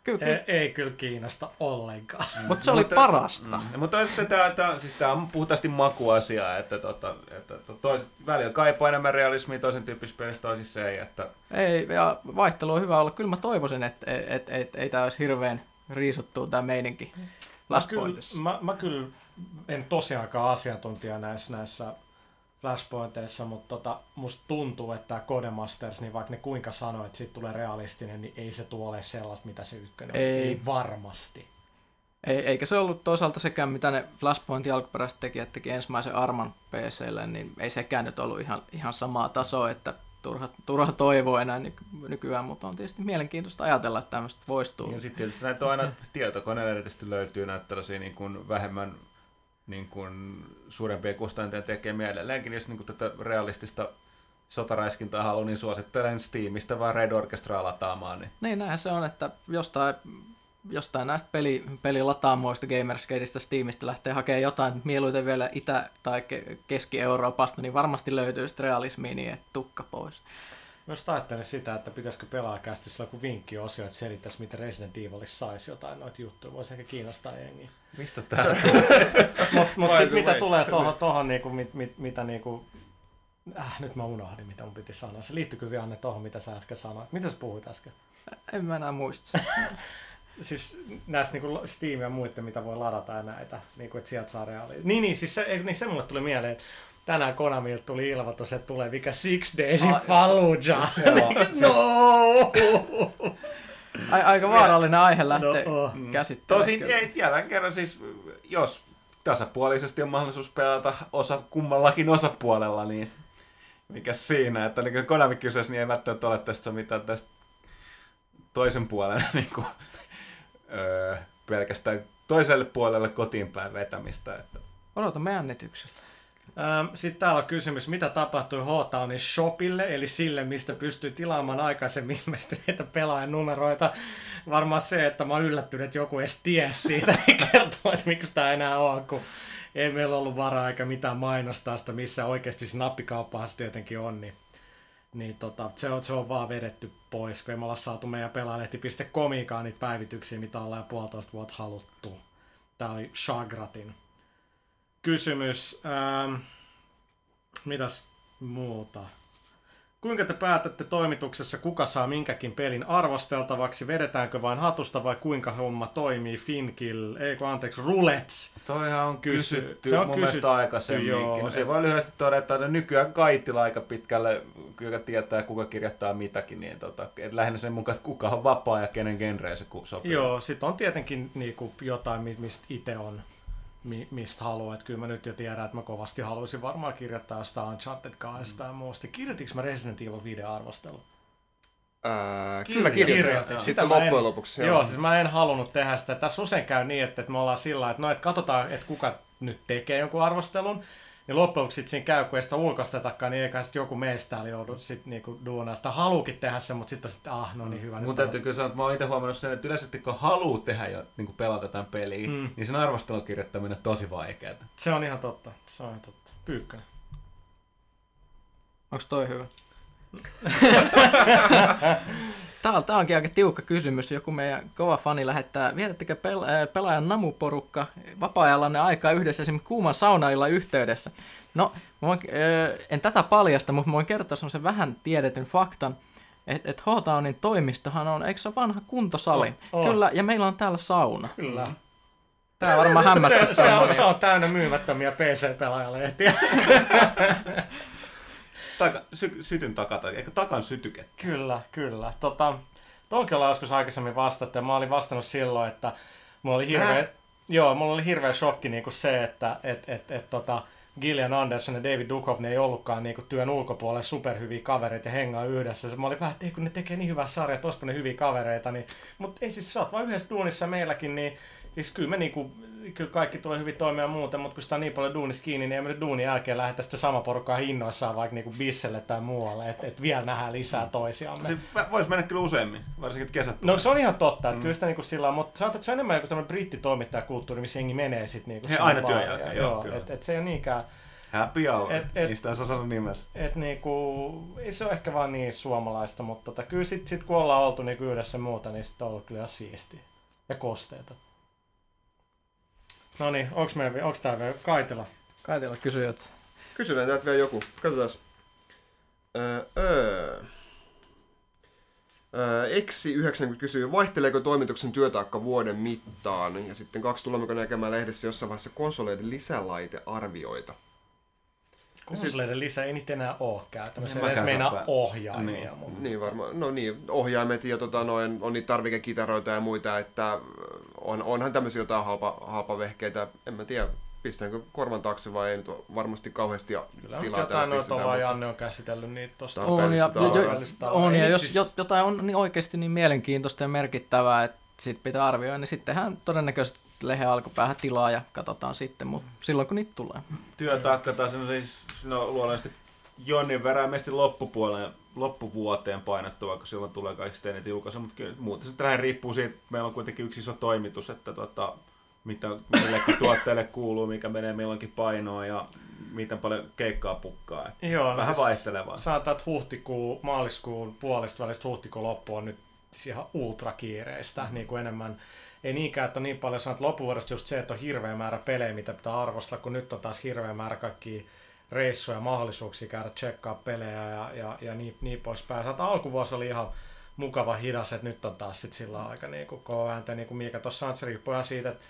Kyllä, Ei, ei kyllä kiinnosta ollenkaan. mutta se oli parasta. Mm. Mutta sitten tämä, tämä, siis tämä on puhtaasti makuasia, että, tota, että to- toiset välillä kaipaa enemmän realismia, toisen tyyppisessä pelissä toisissa ei. Että, Ei, ja vaihtelu on hyvä olla. Kyllä mä toivoisin, että et, et, et, ei tämä olisi hirveän riisuttua tämä meininki. Mä kyllä, mä, mä kyllä en tosiaankaan asiantuntija näissä, näissä Flashpointeissa, mutta tota, musta tuntuu, että tämä Codemasters, niin vaikka ne kuinka sanoo, että siitä tulee realistinen, niin ei se tule ole sellaista, mitä se ykkönen on. Ei. ei varmasti. Ei, eikä se ollut toisaalta sekään, mitä ne Flashpointin alkuperäiset tekijät teki ensimmäisen Arman PClle, niin ei sekään nyt ollut ihan, ihan samaa tasoa, että turha, turha toivoa enää nyky, nykyään, mutta on tietysti mielenkiintoista ajatella, että tämmöistä voisi tulla. ja sitten tietysti näitä on aina tietokoneella erityisesti löytyy näitä tällaisia niin kuin vähemmän niin kuin suurempia kustantajia tekemiä edelleenkin, jos niin kuin tätä realistista sotaraiskintaa haluaa, niin suosittelen Steamista vaan Red Orchestraa lataamaan. Niin. Niin näin se on, että jostain, jostain näistä peli, pelilataamoista Gamersgateista Steamista lähtee hakemaan jotain, mieluiten vielä Itä- tai Ke- Keski-Euroopasta, niin varmasti löytyy sitten realismia niin, että tukka pois. Myös ajattelin sitä, että pitäisikö pelaajakästi sillä joku vinkkiosio, että selittäisi, miten Resident Evilissa saisi jotain noita juttuja. Voisi ehkä kiinnostaa jengiä. Mistä tämä? Mutta mut By sit the mitä tulee tuohon, tohon, niinku, mit, mit, mitä niinku, äh, nyt mä unohdin, mitä mun piti sanoa. Se liittyy kyllä Janne tuohon, mitä sä äsken sanoit. Mitä sä puhuit äsken? En mä enää muista. Siis näistä niinku Steam ja muiden, mitä voi ladata ja näitä, niinku, että sieltä saa reaali. Niin, niin, siis se, ei, niin se mulle tuli mieleen, että tänään Konamilta tuli ilmoitus, että tulee mikä Six Days in Fallujah. Joo, no! Ai, aika vaarallinen aihe lähteä No, oh. käsittelemään. Tosin ei, jälleen kerran siis, jos tasapuolisesti on mahdollisuus pelata osa, kummallakin osapuolella, niin mikä siinä, että niin Konami kysyisi, niin ei välttämättä ole tästä mitään tästä toisen puolen niin kuin, öö, pelkästään toiselle puolelle kotiin päin vetämistä. Että. Odotamme jännityksellä. Sitten täällä on kysymys, mitä tapahtui H-Townin shopille, eli sille, mistä pystyy tilaamaan aikaisemmin ilmestyneitä pelaajan numeroita. Varmaan se, että mä oon yllättynyt, että joku edes ties siitä, niin kertoo, että miksi tämä enää on, kun ei meillä ollut varaa eikä mitään mainostaa sitä, missä oikeasti se nappikauppahan se tietenkin on, niin, niin tota, se, on, se on vaan vedetty pois, kun ei me olla saatu meidän pelaalehti.comikaan niitä päivityksiä, mitä ollaan jo puolitoista vuotta haluttu. Tää oli Shagratin kysymys. Ähm, mitäs muuta? Kuinka te päätätte toimituksessa, kuka saa minkäkin pelin arvosteltavaksi? Vedetäänkö vain hatusta vai kuinka homma toimii? Finkill, ei kun anteeksi, Roulets. Toihan on Kysy- kysytty se on mun kysytty, aikaisemminkin. joo, no se et- voi lyhyesti todeta, että nykyään kaitilla aika pitkälle, joka tietää kuka kirjoittaa mitäkin, niin tota, et lähinnä sen mukaan, että kuka on vapaa ja kenen genreen se sopii. Joo, sit on tietenkin niinku jotain, mi- mistä itse on, mi- mistä haluaa. Et kyllä mä nyt jo tiedän, että mä kovasti haluaisin varmaan kirjoittaa jostain Uncharted 2 tai muusta. Kirjoitinko mä Resident Evil 5 arvostelun? Kyllä kirjoitin. Sitten Sitä mä loppujen en- lopuksi. Joo, siis mä en halunnut tehdä sitä. Tässä usein käy niin, että, että me ollaan sillä että no, että katsotaan, että kuka nyt tekee jonkun arvostelun. Niin loppujen lopuksi sit siinä käy, kun ei sitä ulkoistetakaan, niin eikä sitten joku meistä täällä joudu sit niinku duunaa. Sitä haluukin tehdä sen, mutta sitten sitten, ah, no niin hyvä. Mun nyt täytyy kyllä sanoa, että mä oon itse huomannut sen, että yleisesti kun haluaa tehdä jo niin pelata jotain peliä, Mm. mm. niin sen arvostelun kirjoittaminen on tosi vaikeaa. Se on ihan totta. Se on ihan totta. Pyykkönen. Onko toi hyvä? Tää, tää onkin aika tiukka kysymys. Joku meidän kova fani lähettää, vietättekö pel- pelaajan namuporukka vapaa-ajallanne aikaa yhdessä esimerkiksi kuuman saunailla yhteydessä? No, voin, en tätä paljasta, mutta voin kertoa sen vähän tiedetyn faktan, että et H-Townin toimistohan on, eikö se ole vanha kuntosali? On, on. Kyllä, ja meillä on täällä sauna. Kyllä. Tää varmaan Se, hämmästyttää se, on, se on täynnä myymättömiä PC-pelaajalehtiä. Taka, sy, sytyn takata, eikö takan sytyke? Kyllä, kyllä. Tota, Toki ollaan joskus aikaisemmin vastattu ja mä olin vastannut silloin, että mulla oli hirveä, joo, mulla oli hirveä shokki niin kuin se, että et, et, et, tota, Gillian Anderson ja David Duchovny ei ollutkaan niin kuin työn ulkopuolella superhyviä kavereita ja hengaa yhdessä. Mä olin vähän, että kun ne tekee niin hyvää sarjaa, että ne hyviä kavereita. Niin, mutta ei siis, sä oot vaan yhdessä duunissa meilläkin, niin siis kyllä me niinku, kyllä kaikki tulee hyvin toimia ja muuten, mutta kun sitä on niin paljon duunissa kiinni, niin emme nyt duunin jälkeen lähdetä sitä sama porukkaa hinnoissaan vaikka niinku bisselle tai muualle, että et vielä nähdään lisää toisiamme. Se voisi mennä kyllä useammin, varsinkin että kesät No se on ihan totta, että mm. kyllä sitä niinku sillä on, mutta sanotaan, että se on enemmän joku sellainen brittitoimittajakulttuuri, missä jengi menee sitten niinku He aina työn jälkeen, joo, joo kyllä. et, et se ei ole niinkään, Happy hour, Et- et- niistä olisi osannut nimessä. et niinku, ei se ole ehkä vaan niin suomalaista, mutta tota, kyllä sit, sit kun ollaan oltu niinku yhdessä muuta, niin sit on ollut kyllä siistiä ja kosteita. No niin, onks, meillä, onks tää vielä Kaitila? Kaitila kysyy, että Kysytään täältä vielä joku. Katsotaan. Öö, öö. Öö, Eksi 90 kysyy, vaihteleeko toimituksen työtaakka vuoden mittaan? Ja sitten kaksi, tulemmeko näkemään lehdessä jossain vaiheessa konsoleiden lisälaitearvioita? Konsoleiden lisää ei niitä enää oo käytännössä. En mäkään meinaa ohjaimia. Niin. Mutta Niin varmaan, no niin, ohjaimet ja tota, noin, on niitä tarvikekitaroita ja muita, että on, onhan tämmöisiä jotain halpa, halpavehkeitä, en mä tiedä, pistäänkö korvan taakse vai ei nyt varmasti kauheasti ja Kyllä tilaa jotain noita vaan Janne on käsitellyt niitä tosta. Tää on ja, jo, on, ja jos siis- jo, jotain on niin oikeasti niin mielenkiintoista ja merkittävää, että sit pitää arvioida, niin sittenhän todennäköisesti lehen alkupäähän tilaa ja katsotaan sitten, mutta silloin kun niitä tulee. Työtaakka on siis no, luonnollisesti jonnin verran ilmeisesti loppupuoleen, loppuvuoteen painottuva, kun silloin tulee kaikista eniten julkaisuja, mutta kyllä muuten se riippuu siitä, että meillä on kuitenkin yksi iso toimitus, että tota, mitä millekin tuotteelle kuuluu, mikä menee milloinkin painoon ja miten paljon keikkaa pukkaa. Joo, no Vähän siis vaihtelevaa. Sanotaan, että huhtikuu, maaliskuun puolesta välistä huhtikuun loppu on nyt siis ihan ultrakiireistä, mm. niin kuin enemmän. Ei niinkään, että on niin paljon sanat loppuvuodesta just se, että on hirveä määrä pelejä, mitä pitää arvostaa, kun nyt on taas hirveä määrä kaikkia reissuja ja mahdollisuuksia käydä tsekkaa pelejä ja, ja, ja niin, niin poispäin. Että alkuvuosi oli ihan mukava hidas, että nyt on taas sit sillä aika niin kuin kovääntä, niin kuin mikä tuossa on, että se riippuu ihan siitä, että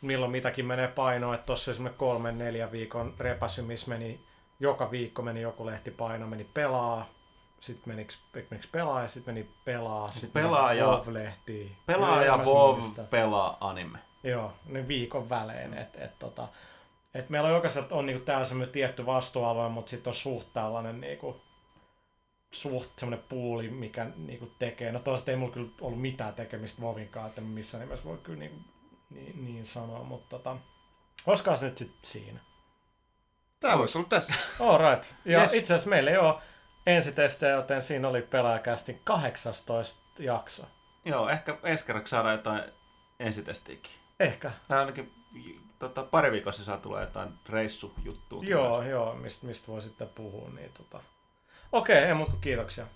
milloin mitäkin menee painoon, että tuossa esimerkiksi kolmen, neljän viikon repäsy, missä meni joka viikko meni joku lehti paino, meni pelaa, sitten meni, menikö pelaa ja sitten meni pelaa, sitten Pelaa meni ja- WoW-lehtiin. Pelaa ja WoW pelaa anime. Joo, ne viikon välein. Et, et, tota, et meillä on jokaisella on niinku täällä semmoinen tietty vastuualue, mutta sitten on suht tällainen niinku, suht semmoinen puuli, mikä niinku tekee. No toisaalta ei mulla kyllä ollut mitään tekemistä Vovinkaan, että missään nimessä voi kyllä niinku, niin, niin sanoa, mutta tota, olisikohan se nyt sitten siinä. Tää voisi olla tässä. All right. Ja Yes. itse asiassa meillä ei ole ensitestejä, joten siinä oli pelaajakästin 18 jakso. Joo, ehkä ensi kerraksi saadaan jotain ensitestiäkin. Ehkä. Tai ainakin tota, pari viikossa saa tulla jotain reissujuttua. Joo, joo, mistä mist voi sitten puhua. Niin tota. Okei, ei muuta kuin kiitoksia.